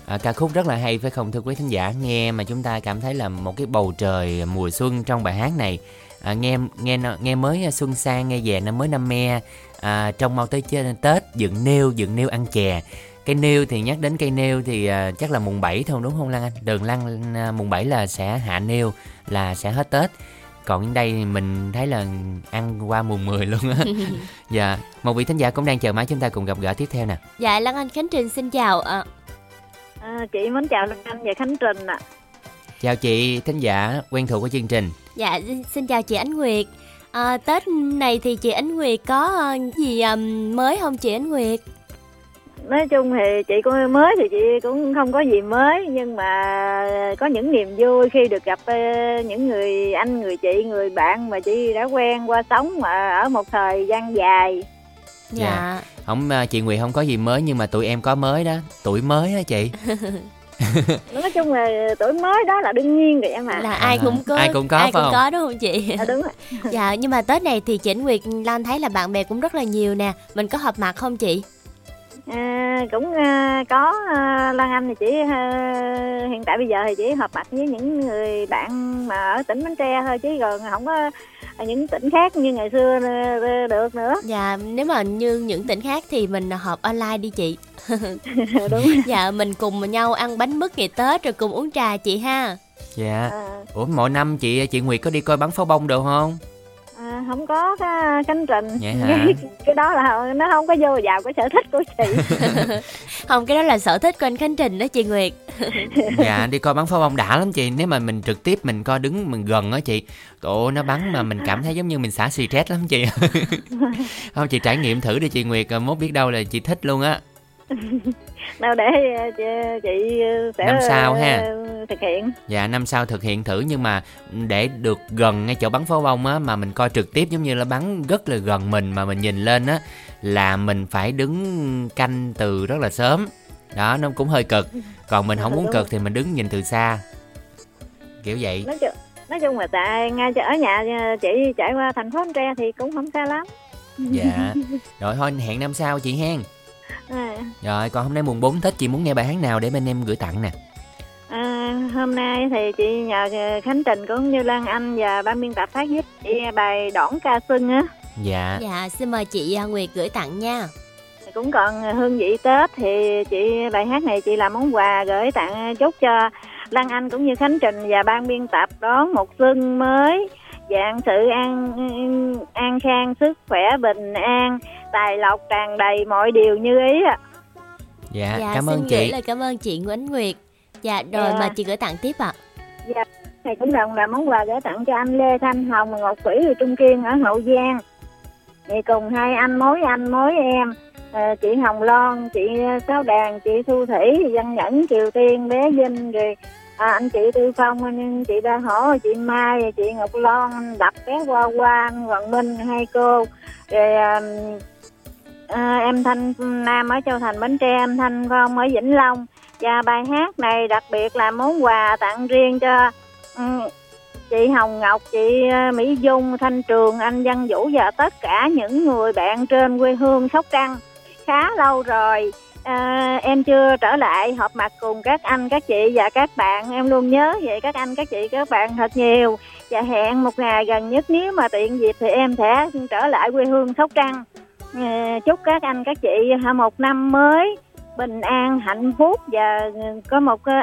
À, ca khúc rất là hay phải không thưa quý thính giả? Nghe mà chúng ta cảm thấy là một cái bầu trời mùa xuân trong bài hát này. À, nghe nghe nghe mới à, xuân sang nghe về năm mới năm me. À, trong mau tới chơi tết dựng nêu dựng nêu ăn chè. Cây nêu thì nhắc đến cây nêu thì à, chắc là mùng 7 thôi đúng không Lan Anh? Đường Lan à, mùng 7 là sẽ hạ nêu là sẽ hết Tết còn ở đây thì mình thấy là ăn qua mùng 10 luôn á dạ một vị thính giả cũng đang chờ máy chúng ta cùng gặp gỡ tiếp theo nè Dạ Lan Anh Khánh Trình xin chào. À, À, chị muốn chào Lan Anh và Khánh Trình ạ. chào chị thính giả quen thuộc của chương trình dạ xin- chào chị Ánh Nguyệt. À, Tết này thì chị Ánh Nguyệt có ờ, gì mới không chị Ánh Nguyệt? Nói chung thì chị cũng mới thì chị cũng không có gì mới nhưng mà có những niềm vui khi được gặp ờ, những người anh, người chị, người bạn mà chị đã quen qua sống mà ở một thời gian dài. Dạ. không à, chị Nguyệt không có gì mới nhưng mà tụi em có mới đó tuổi mới á chị Nói chung là tuổi mới đó là đương nhiên rồi em ạ. Là ai cũng có Ai cũng có, ai phải cũng không? có đúng không chị? À, đúng rồi. dạ nhưng mà Tết này thì chị Nguyệt Lan thấy là bạn bè cũng rất là nhiều nè. Mình có họp mặt không chị? À, cũng à, có à, Lan Anh thì chỉ à, hiện tại bây giờ thì chỉ họp mặt với những người bạn mà ở tỉnh Bến Tre thôi chứ còn không có những tỉnh khác như ngày xưa à, được nữa. Dạ nếu mà như những tỉnh khác thì mình họp online đi chị. đúng. dạ mình cùng nhau ăn bánh mứt ngày Tết rồi cùng uống trà chị ha. dạ À, ủa mỗi năm chị chị Nguyệt có đi coi bắn pháo bông được không à, không có cái cánh trình Vậy hả? cái đó là nó không có vô vào cái sở thích của chị. Không cái đó là sở thích của anh Khánh Trình đó chị Nguyệt. dạ đi coi bắn pháo bông đã lắm chị. Nếu mà mình trực tiếp mình coi đứng mình gần á chị tổ nó bắn mà mình cảm thấy giống như mình xả stress lắm chị. Không chị trải nghiệm thử đi chị Nguyệt rồi mốt biết đâu là chị thích luôn á đâu để à, chị, chị sẽ Năm sau ha. thực hiện Dạ năm sau thực hiện thử nhưng mà để được gần ngay chỗ bắn pháo bông á mà mình coi trực tiếp giống như là bắn rất là gần mình mà mình nhìn lên á là mình phải đứng canh từ rất là sớm. Đó nó cũng hơi cực. Còn mình không muốn cực thì mình đứng nhìn từ xa. Kiểu vậy. nói chung nói chung là tại ngay ở nhà chị trải qua thành phố Tre thì cũng không xa lắm Dạ. Rồi thôi hẹn năm sau chị hen. À, Rồi còn hôm nay mùng 4 Tết chị muốn nghe bài hát nào để bên em gửi tặng nè. à, hôm nay thì chị nhờ à, Khánh Trình cũng như Lan Anh và ban biên tập phát giúp chị bài đỏn ca xuân á Dạ. Dạ xin mời chị à, Nguyệt gửi tặng nha. cũng còn hương vị Tết thì chị bài hát này chị làm món quà gửi tặng chúc cho Lan Anh cũng như Khánh Trình và ban biên tập đón một xuân mới dạng sự an an khang sức khỏe bình an tài lộc tràn đầy mọi điều như ý ạ Dạ, dạ cảm xin ơn gửi chị. lời cảm ơn chị Nguyễn Nguyệt. Dạ rồi Dạ. mà chị gửi tặng tiếp ạ. Dạ, thầy cũng đồng là món quà gửi tặng cho anh Lê Thanh Hồng và Ngọc Thủy ở Trung Kiên ở Hậu Giang. Thì cùng hai anh mối anh mối em, à, chị Hồng Loan, chị Sáu Đàn, chị Thu Thủy, Văn Nhẫn, Triều Tiên, bé Vinh, rồi à, anh chị Tư Phong, anh chị Ba Hổ, chị Mai, chị Ngọc Loan, anh Đập, bé Hoa Hoa, anh Hoàng Minh, hai cô, rồi à, à, em Thanh Nam ở Châu Thành Bến Tre, em Thanh Phong ở Vĩnh Long. Và bài hát này đặc biệt là món quà tặng riêng cho um, chị Hồng Ngọc, chị ờ, Mỹ Dung, Thanh Trường, anh Văn Vũ và tất cả những người bạn trên quê hương Sóc Trăng. Khá lâu rồi à, em chưa trở lại họp mặt cùng các anh các chị và các bạn. Em luôn nhớ vậy các anh các chị các bạn thật nhiều. Và hẹn một ngày gần nhất nếu mà tiện dịp thì em sẽ trở lại quê hương sóc trăng. Ờ, chúc các anh các chị một năm mới bình an hạnh phúc và ờ, có một ờ,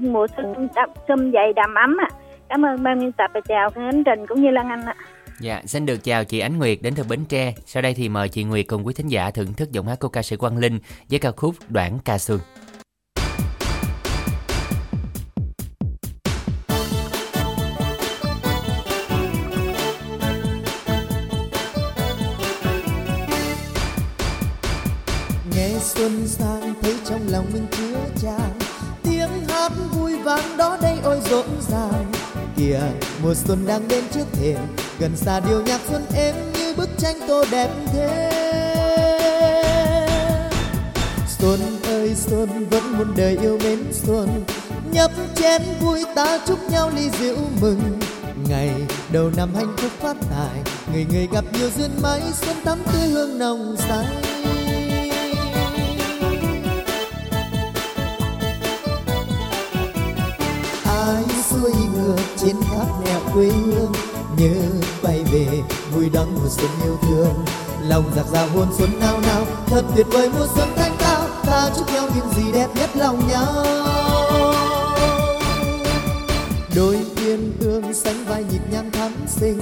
mùa xuân đậm- xuân dày đầm ấm ạ cảm ơn ban biên tập và chào khánh trình cũng như lan anh ạ Dạ, xin được chào chị Ánh Nguyệt đến từ Bến Tre. Sau đây thì mời chị Nguyệt cùng quý thính giả thưởng thức giọng hát của ca sĩ Quang Linh với ca khúc Đoạn ca xuân. Rộn ràng. Kìa, mùa xuân đang đến trước thềm, gần xa điều nhạc xuân êm như bức tranh tô đẹp thế. Xuân ơi, xuân, vẫn muôn đời yêu mến xuân. Nhấp chén vui ta chúc nhau ly rượu mừng. Ngày đầu năm hạnh phúc phát tài, người người gặp nhiều duyên may xuân thắm tươi hương nồng say. Ai xuôi ngược trên khắp nẻo quê hương, nhớ bay về vui đắng mùa xuân yêu thương. Lòng giặc ra hôn xuân nao nao, thật tuyệt vời mùa xuân thanh cao. Ta chúc nhau những gì đẹp nhất lòng nhau. Đôi tiên ương sánh vai nhịp nhàng thắm xinh,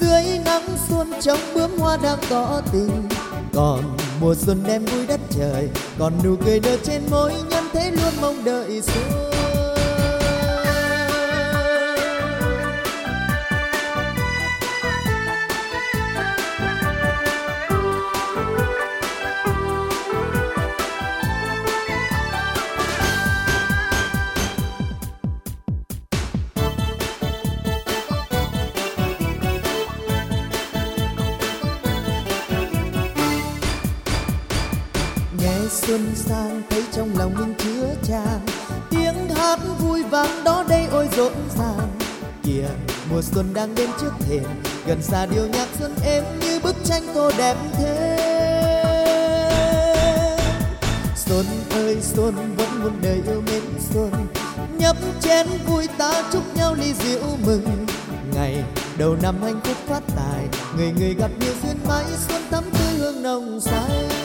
dưới nắng xuân trong bướm hoa đang tỏ tình. Còn mùa xuân đem vui đất trời, còn nụ cười nở trên môi nhân thế luôn mong đợi xuân nghe xuân sang, thấy trong lòng mình chứa chan. Tiếng hát vui vang, đó đây ôi rộn ràng. Kìa, mùa xuân đang đến trước thềm. Gần xa điều nhạc xuân êm như bức tranh tô đẹp thế. Xuân ơi, xuân, vẫn muôn đời yêu mến xuân. Nhấp chén vui ta chúc nhau ly rượu mừng. Ngày đầu năm hạnh phúc phát tài, người người gặp nhiều duyên may xuân thắm tươi hương nồng say.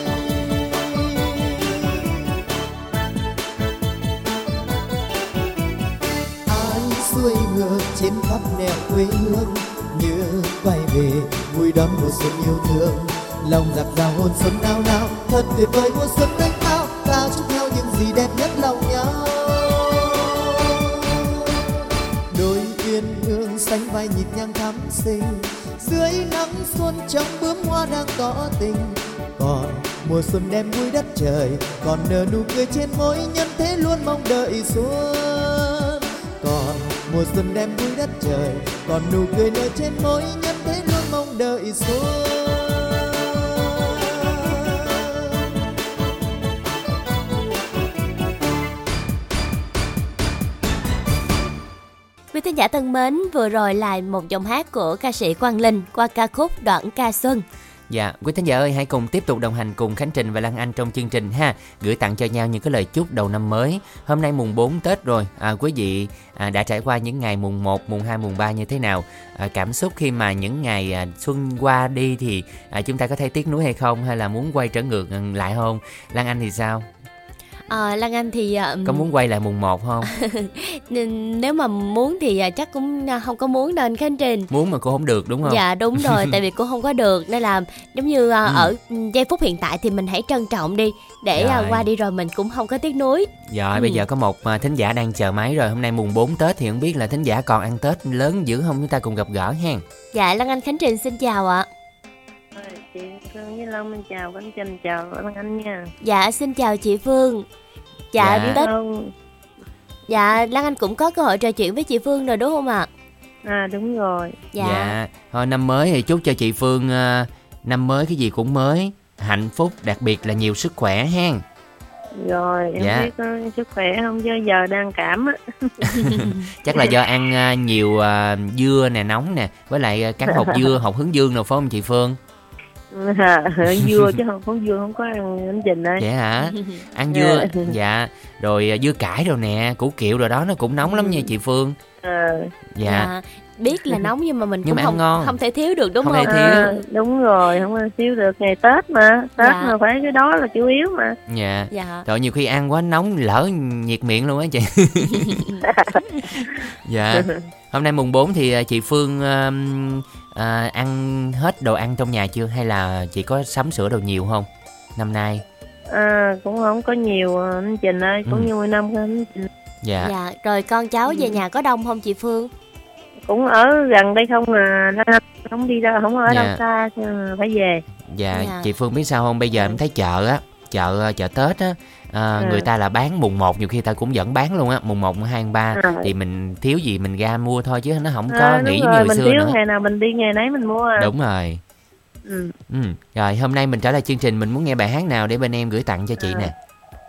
Xuôi trên khắp nẻo quê hương. Như quay về vui đón mùa xuân yêu thương. Lòng giặc ra hôn xuân nao nao, thật tuyệt vời mùa xuân cách bao ta chúc nhau những gì đẹp nhất lòng nhau. Đôi uyên ương sánh vai nhịp nhàng thắm xinh. Dưới nắng xuân trong bướm hoa đang tỏ tình. Còn mùa xuân đem vui đất trời, còn nở nụ cười trên môi nhân thế luôn mong đợi xuân mùa xuân đem vui đất trời còn nụ cười nở trên môi nhân thế luôn mong đợi xuân Quý thính giả thân mến, vừa rồi là một giọng hát của ca sĩ Quang Linh qua ca khúc Đoạn ca xuân. Dạ, quý thính giả ơi hãy cùng tiếp tục đồng hành cùng Khánh Trình và Lan Anh trong chương trình ha. Gửi tặng cho nhau những cái lời chúc đầu năm mới. Hôm nay mùng 4 Tết rồi. À, Quý vị à, đã trải qua những ngày mùng 1, mùng 2, mùng 3 như thế nào? À, Cảm xúc khi mà những ngày à, xuân qua đi thì à, chúng ta có thấy tiếc nuối hay không? Hay là muốn quay trở ngược ừ, lại không? Lan Anh thì sao? À, Lan Anh thì à, Có muốn quay lại mùng 1 không nên nếu mà muốn thì à, chắc cũng không có muốn đâu anh Khánh Trình. Muốn mà cô không được đúng không Dạ đúng rồi, tại vì cô không có được nên là giống như Ừ. ở giây phút hiện tại thì mình hãy trân trọng đi để Rồi. qua đi rồi mình cũng không có tiếc nuối. Rồi Ừ. bây giờ có một à, thính giả đang chờ máy rồi Hôm nay mùng 4 Tết thì không biết là thính giả còn ăn Tết lớn dữ không Chúng ta cùng gặp gỡ hen Dạ Lan Anh Khánh Trình xin chào ạ. chị Phương với Long mình chào anh Trình chào Lan Anh nha Dạ xin chào chị Phương. Dạ, Dạ. Tết Không, Dạ Lan Anh cũng có cơ hội trò chuyện với chị Phương rồi đúng không ạ? à đúng rồi Dạ. Thôi năm mới thì chúc cho chị Phương à, Năm mới cái gì cũng mới Hạnh phúc đặc biệt là nhiều sức khỏe hen rồi em Dạ. biết có sức khỏe không chứ giờ đang cảm á Chắc là do ăn à, nhiều dưa nè nóng nè Với lại các hột dưa hột hướng dương nào phải không chị Phương à, dưa chứ không không dưa không có ăn bánh trình đây vậy hả? Ăn dưa dạ. rồi à, dưa cải rồi nè củ kiệu rồi đó nó cũng nóng lắm nha chị phương. Ờ, dạ. Dạ, biết là nóng nhưng mà mình Nhưng cũng mà không ngon. không thể thiếu được đúng Không không? thể thiếu. à, đúng rồi không ăn xíu được ngày tết mà tết Dạ. mà phải cái đó là chủ yếu mà dạ Dạ. rồi nhiều khi ăn quá nóng lỡ nhiệt miệng luôn á chị dạ hôm nay mùng 4 thì à, chị phương um, à, ăn hết đồ ăn trong nhà chưa hay là chị có sắm sửa đồ nhiều không năm nay à, cũng không có nhiều à, anh Trình ơi cũng Ừ. như mỗi năm thôi anh Trình dạ Dạ, rồi con cháu về nhà có đông không chị Phương? Cũng ở gần đây không à không đi đâu không ở Dạ. đâu xa phải về dạ Dạ. chị phương biết sao không bây giờ em thấy chợ á chợ chợ tết á à, Ừ. người ta là bán mùng 1 nhiều khi ta cũng vẫn bán luôn á mùng 1, mùng 2, mùng 3 À. thì mình thiếu gì mình ra mua thôi chứ nó không có à, nghĩ như rồi hồi mình xưa thiếu nữa ngày nào mình đi ngày nấy mình mua à đúng rồi ừ. ừ. rồi hôm nay mình trở lại chương trình mình muốn nghe bài hát nào để bên em gửi tặng cho chị nè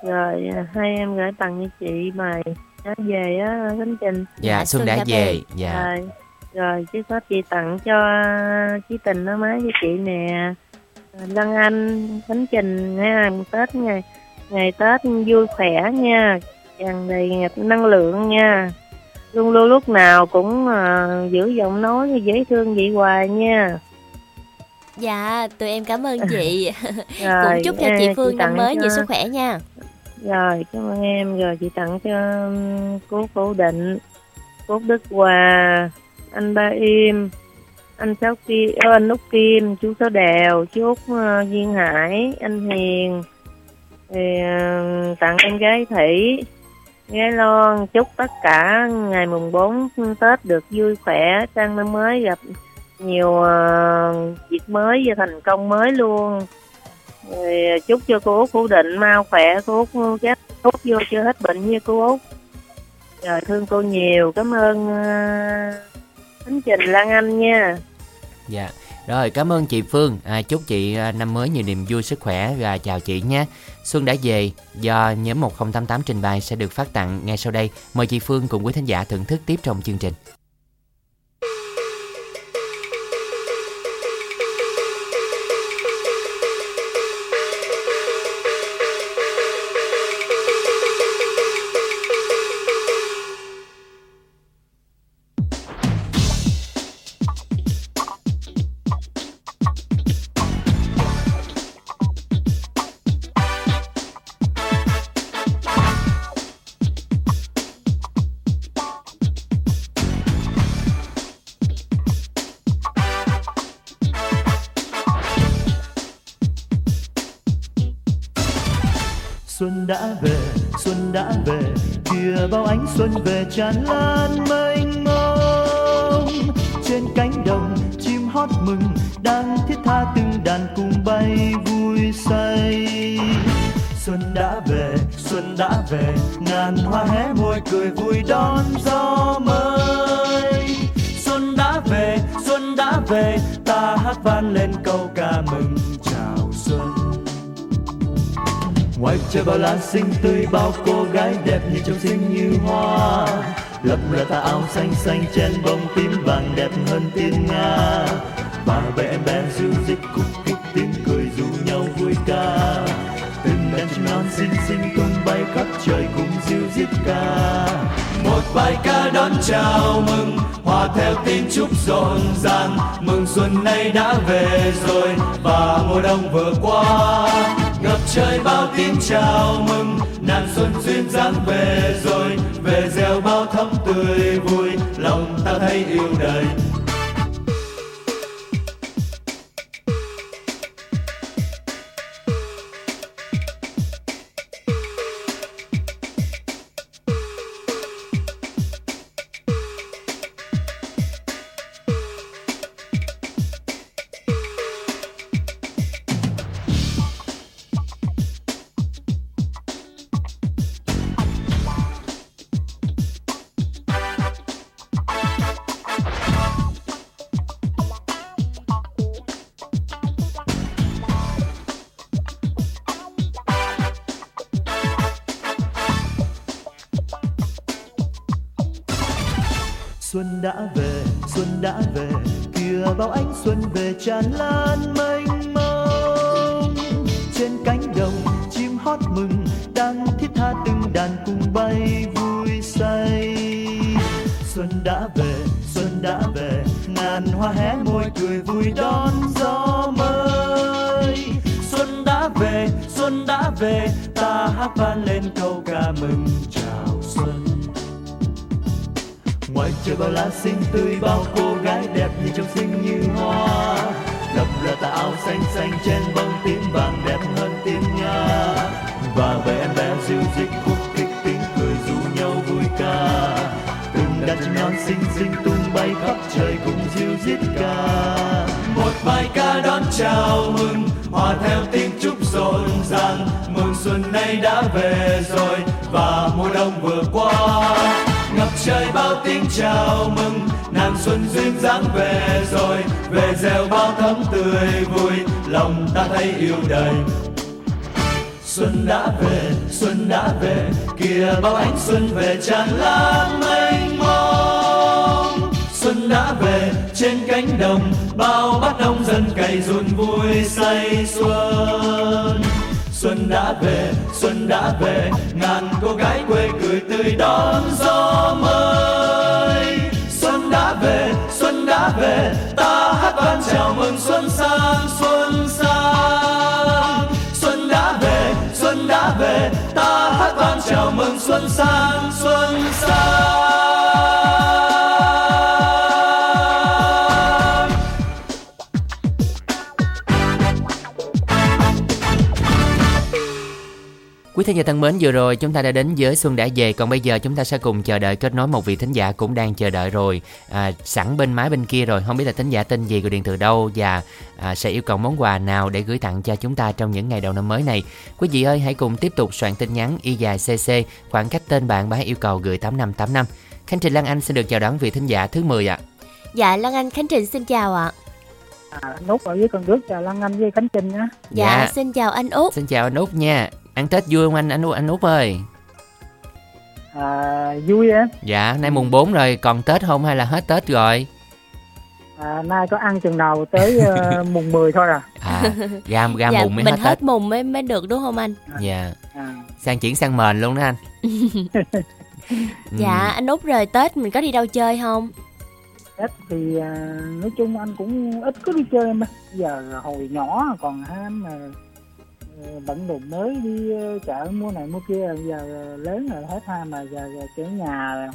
rồi à, hai em gửi tặng cho chị bài đã về á Khánh Trình. Dạ xuân đã về. Dạ. Rồi rồi chứ có chị tặng cho chí tình nó má với chị nè. Lăng Anh Khánh Trình nha Tết ngày ngày Tết vui khỏe nha. Tràn đầy năng lượng nha. Luôn luôn lúc nào cũng à, giữ giọng nói dễ thương vậy hoài nha. Dạ, tụi em cảm ơn chị. Rồi, Cũng chúc cho chị chị Phương năm tặng mới nhiều sức khỏe nha. Rồi, cảm ơn em. Rồi chị tặng cho cố cô Định, cô Đức Hòa, anh Ba Im, anh Sáu Kim, ờ, anh Út Kim, chú Sáu Đèo, chú Út ờ, Duyên Hải, anh Hiền. Thì um, tặng em gái Thủy, gái Loan. Chúc tất cả ngày mùng 4 Tết được vui khỏe, sang năm mới gặp nhiều ờ, việc mới và thành công mới luôn. Rồi à, chúc cho cô Út Phủ Định mau khỏe, cô Út chắc thuốc vô chưa hết bệnh như cô Út. Rồi thương cô nhiều, cảm ơn uh, Trình Lan Anh nha. Dạ. Rồi cảm ơn chị Phương. À, chúc chị à, năm mới nhiều niềm vui sức khỏe và chào chị nhé. Xuân đã về do nhóm 1088 trình bày sẽ được phát tặng ngay sau đây. Mời chị Phương cùng quý thính giả thưởng thức tiếp trong chương trình. Xuân đã về, xuân đã về, kìa bao ánh xuân về tràn lan mênh mông. Trên cánh đồng chim hót mừng, đang thiết tha từng đàn cùng bay vui say. Xuân đã về, xuân đã về, ngàn hoa hé môi cười vui đón gió mới. Xuân đã về, xuân đã về, ta hát vang lên câu ca mừng Ngoài trời bao lá xinh tươi, bao cô gái đẹp như trong xinh như hoa. Lập là tà áo xanh xanh trên bông tím vàng đẹp hơn tiếng Nga. Ba bé em bé du dịch cùng kích tiếng cười du nhau vui ca. Từng đàn chim non xinh xinh tung bay khắp trời cùng ríu rít ca. Một bài ca đón chào mừng, hòa theo tin chúc rộn ràng. Mừng xuân nay đã về rồi, và mùa đông vừa qua ngập trời bao tiếng chào mừng, nàng xuân duyên dáng về rồi. Về gieo bao thắm tươi vui, lòng ta thấy yêu đời. Giết ca. Một bài ca đón chào mừng, hòa theo tiếng chúc rộn ràng. Mừng xuân nay đã về rồi, và mùa đông vừa qua. Ngập trời bao tiếng chào mừng, nàng xuân duyên dáng về rồi. Về gieo bao thấm tươi vui, lòng ta thấy yêu đời. Xuân đã về, xuân đã về, kìa bao ánh xuân về tràn lan mênh mông xuân đã về, trên cánh đồng bao bát nông dân cày run vui say xuân. Xuân đã về, xuân đã về, ngàn cô gái quê cười tươi đón gió mới. Xuân đã về, xuân đã về, ta hát vang chào mừng xuân sang xuân sang. Xuân đã về, xuân đã về, ta hát vang chào mừng xuân sang xuân sang. Quý thính giả thân mến, vừa rồi chúng ta đã đến với Xuân đã về, còn bây giờ chúng ta sẽ cùng chờ đợi kết nối một vị thính giả cũng đang chờ đợi rồi, à, sẵn bên máy bên kia rồi, không biết là thính giả tên gì, gọi điện từ đâu và à, sẽ yêu cầu món quà nào để gửi tặng cho chúng ta trong những ngày đầu năm mới này. Quý vị ơi, hãy cùng tiếp tục soạn tin nhắn y dài CC, khoảng cách tên bạn và hãy yêu cầu gửi 8585. Khánh Trình Lan Anh xin được chào đón vị thính giả thứ 10 ạ. Dạ Lan Anh Khánh Trình xin chào ạ. À, nút ở dưới con nước chào Lan Anh với Khánh Trình nhé. Dạ, Dạ. xin chào anh Út. Xin chào anh Út nha. Ăn Tết vui không anh anh Út anh Út ơi? À, vui em. Dạ, nay mùng 4 rồi, còn Tết không hay là hết Tết rồi? À, nay có ăn chừng nào tới ờ, mùng 10 thôi à. À, ra ra dạ, mùng mới mình hết hết Tết. mùng mới mới được đúng không anh? Dạ. À. Sang chuyển sang mền luôn đó anh. Dạ anh Út rồi Tết mình có đi đâu chơi không? Tết thì à, nói chung anh cũng ít có đi chơi em ơi. giờ hồi nhỏ còn ham mà ờ, bận đồ mới đi ờ, chợ mua này mua kia giờ lớn rồi hết ham mà giờ, giờ trở nhà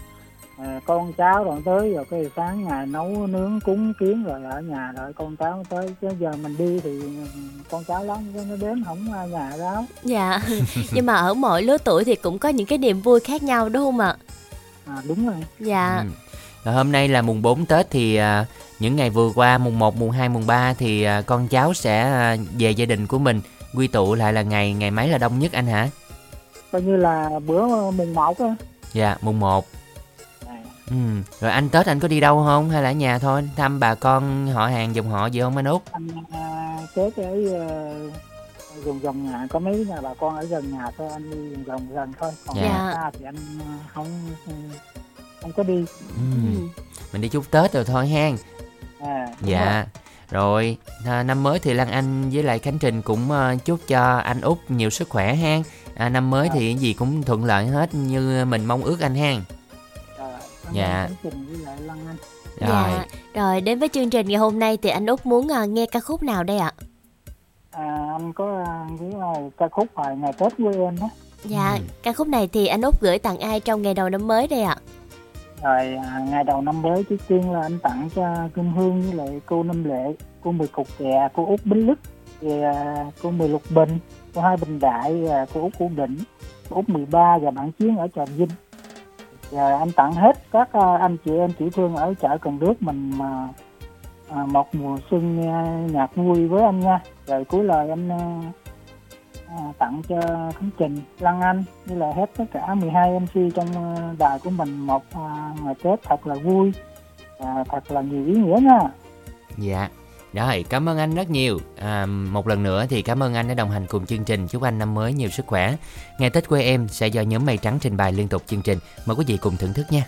à, con cháu đoạn tới rồi cái sáng ngày nấu nướng cúng kiến rồi ở nhà đợi con cháu tới chứ giờ mình đi thì con cháu lớn nó đến không ai nhà đâu Dạ. Nhưng mà ở mỗi lứa tuổi thì cũng có những cái niềm vui khác nhau đúng không ạ? à, đúng rồi Dạ. Ừ. Rồi hôm nay là mùng 4 Tết thì à, những ngày vừa qua mùng 1, mùng 2, mùng 3 thì à, con cháu sẽ à, về gia đình của mình quy tụ lại là ngày ngày mấy là đông nhất anh hả? coi như là bữa mùng một á Dạ, mùng 1. Ừ. Rồi anh Tết anh có đi đâu không hay là ở nhà thôi thăm bà con họ hàng dòng họ gì không anh Út? anh à, Tết ở ờ, gần gần nhà có mấy nhà bà con ở gần nhà thôi anh đi gần gần gần thôi còn Dạ. xa thì anh ờ, không không có đi Ừ. Mình đi chúc Tết rồi thôi hen. à, Dạ. Rồi, à, năm mới thì Lan Anh với lại Khánh Trình cũng ờ, chúc cho anh Út nhiều sức khỏe hen. À, năm mới thì cái gì cũng thuận lợi hết như mình mong ước anh hen. rồi. Dạ. Với Anh Rồi. Dạ. Rồi đến với chương trình ngày hôm nay thì anh Út muốn à, nghe ca khúc nào đây ạ? à, anh có à, cái à, ca khúc hồi ngày Tết quê em đó Dạ, Ừ. ca khúc này thì anh Út gửi tặng ai trong ngày đầu năm mới đây ạ? Rồi à, ngày đầu năm mới trước tiên là anh tặng cho Kim Hương với lại cô Năm Lệ cô Mười Cục Kè cô Út Bính Lức thì, à, cô Mười Lục Bình cô Hai Bình Đại à, cô Út Cô Định cô Út 13 và bạn Chiến ở Trà Vinh. Và anh tặng hết các à, anh chị em tiểu thương ở chợ Cần Đước mình mà à, một mùa xuân nghe nhạc vui với anh nha. Rồi cuối lời anh à, à, tặng cho Khánh Trình, Lăng Anh như là hết tất cả 12 MC trong ờ, đài của mình một à, ngày Tết thật là vui và thật là nhiều ý nghĩa nha. Dạ. Rồi, cảm ơn anh rất nhiều. À, một lần nữa thì cảm ơn anh đã đồng hành cùng chương trình. Chúc anh năm mới nhiều sức khỏe. Ngày Tết quê em sẽ do nhóm Mây Trắng trình bày liên tục chương trình. Mời quý vị cùng thưởng thức nha.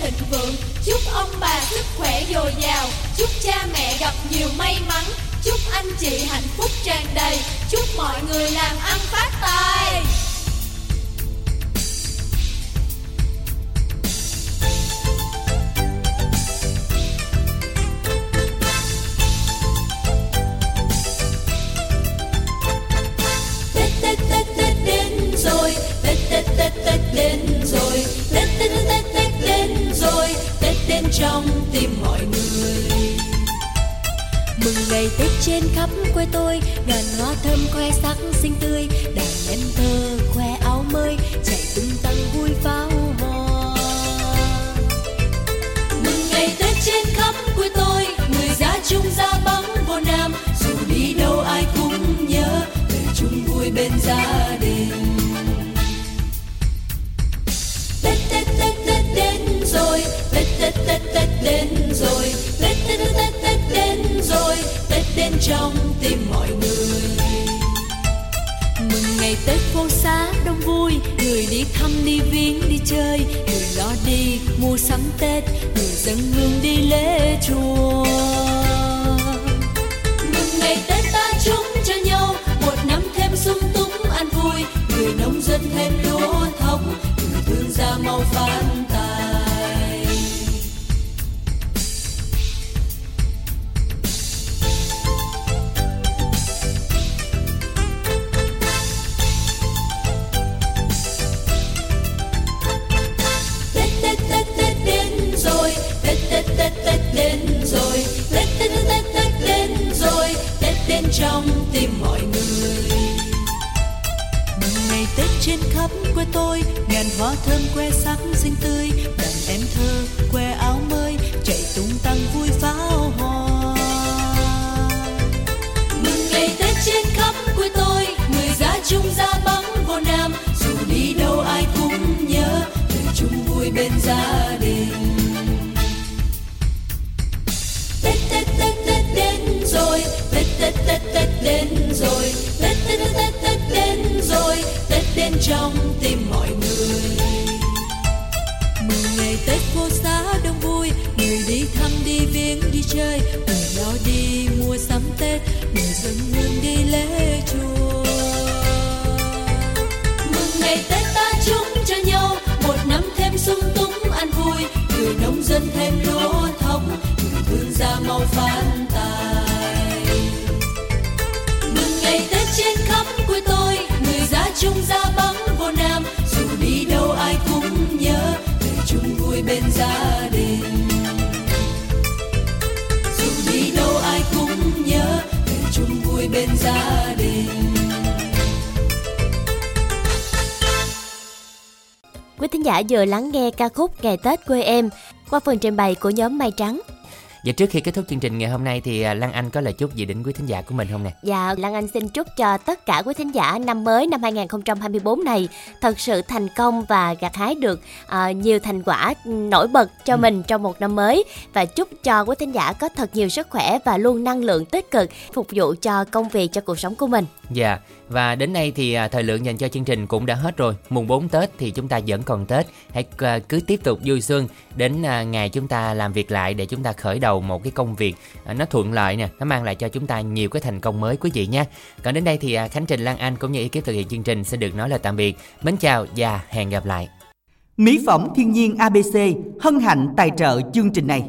Thịnh vượng. Chúc chúc ông bà sức khỏe dồi dào. Chúc cha mẹ gặp nhiều may mắn. Chúc anh chị hạnh phúc tràn đầy. Chúc mọi người làm ăn phát tài. Trong tim mọi người. Mừng ngày Tết trên khắp quê tôi, Ngàn hoa thơm khoe sắc xinh tươi, Đàn em thơ khoe áo mới, Chạy tung tăng vui pháo hoa. Mừng ngày Tết trên khắp quê tôi, Người già chung ra bóng vô nam, Dù đi đâu ai cũng nhớ Về chung vui bên gia rồi. Tết Tết Tết Tết đến rồi. Tết Tết Tết Tết Tết đến rồi. Tết đến trong tim mọi người. Mừng ngày Tết phố xá đông vui. Người đi thăm, đi viếng, đi chơi. Người lo đi, mua sắm Tết. Người dân hương, đi lễ chùa. Mừng ngày Tết ta chung cho nhau. Một năm thêm sung túc, an vui. Người nông dân thêm lúa thóc Người thương gia mau phát trong tim mọi người. Mừng ngày Tết trên khắp quê tôi, Ngàn hoa thơm que sắc xinh tươi, Đàn em thơ que áo mới, Chạy tung tăng vui pháo hoa. Mừng ngày Tết trên khắp quê tôi, Người ra chung ra bóng vô nam, Dù đi đâu ai cũng nhớ, người chung vui bên gia Tết Tết đến rồi. Tết Tết Tết Tết Tết đến rồi. Tết đến trong tim mọi người. Mừng ngày Tết phố xá đông vui. Người đi thăm, đi viếng, đi chơi. Người lo đi mua sắm Tết. Người dân hương đi lễ chùa. Mừng ngày Tết ta chúc cho nhau. Một năm thêm sung túc an vui. Người nông dân thêm lúa thóc Người thương gia mau phát chung ra bóng vô nam. Dù đi đâu ai cũng nhớ Về chung vui bên gia đình. Dù đi đâu ai cũng nhớ Về chung vui bên gia đình. Quý thính giả vừa lắng nghe ca khúc Ngày Tết quê em qua phần trình bày của nhóm Mai Trắng. Và trước khi kết thúc chương trình ngày hôm nay thì à, Lan Anh có lời chúc gì đến quý thính giả của mình không nè? Và Lan Anh xin chúc cho tất cả quý thính giả năm mới năm 2024 này thật sự thành công và gặt hái được à, nhiều thành quả nổi bật cho mình trong một năm mới và chúc cho quý thính giả có thật nhiều sức khỏe và luôn năng lượng tích cực phục vụ cho công việc cho cuộc sống của mình. Dạ, và đến đây thì à, thời lượng dành cho chương trình cũng đã hết rồi. Mùng 4 Tết thì chúng ta vẫn còn Tết. Hãy à, cứ tiếp tục vui xuân đến à, ngày chúng ta làm việc lại để chúng ta khởi đầu một cái công việc nó thuận lợi nè, nó mang lại cho chúng ta nhiều cái thành công mới quý vị nha. Còn đến đây thì Khánh Trình Lan Anh cũng như ekip thực hiện chương trình sẽ được nói lời tạm biệt. Mến chào và hẹn gặp lại. Mỹ phẩm thiên nhiên ABC hân hạnh tài trợ chương trình này.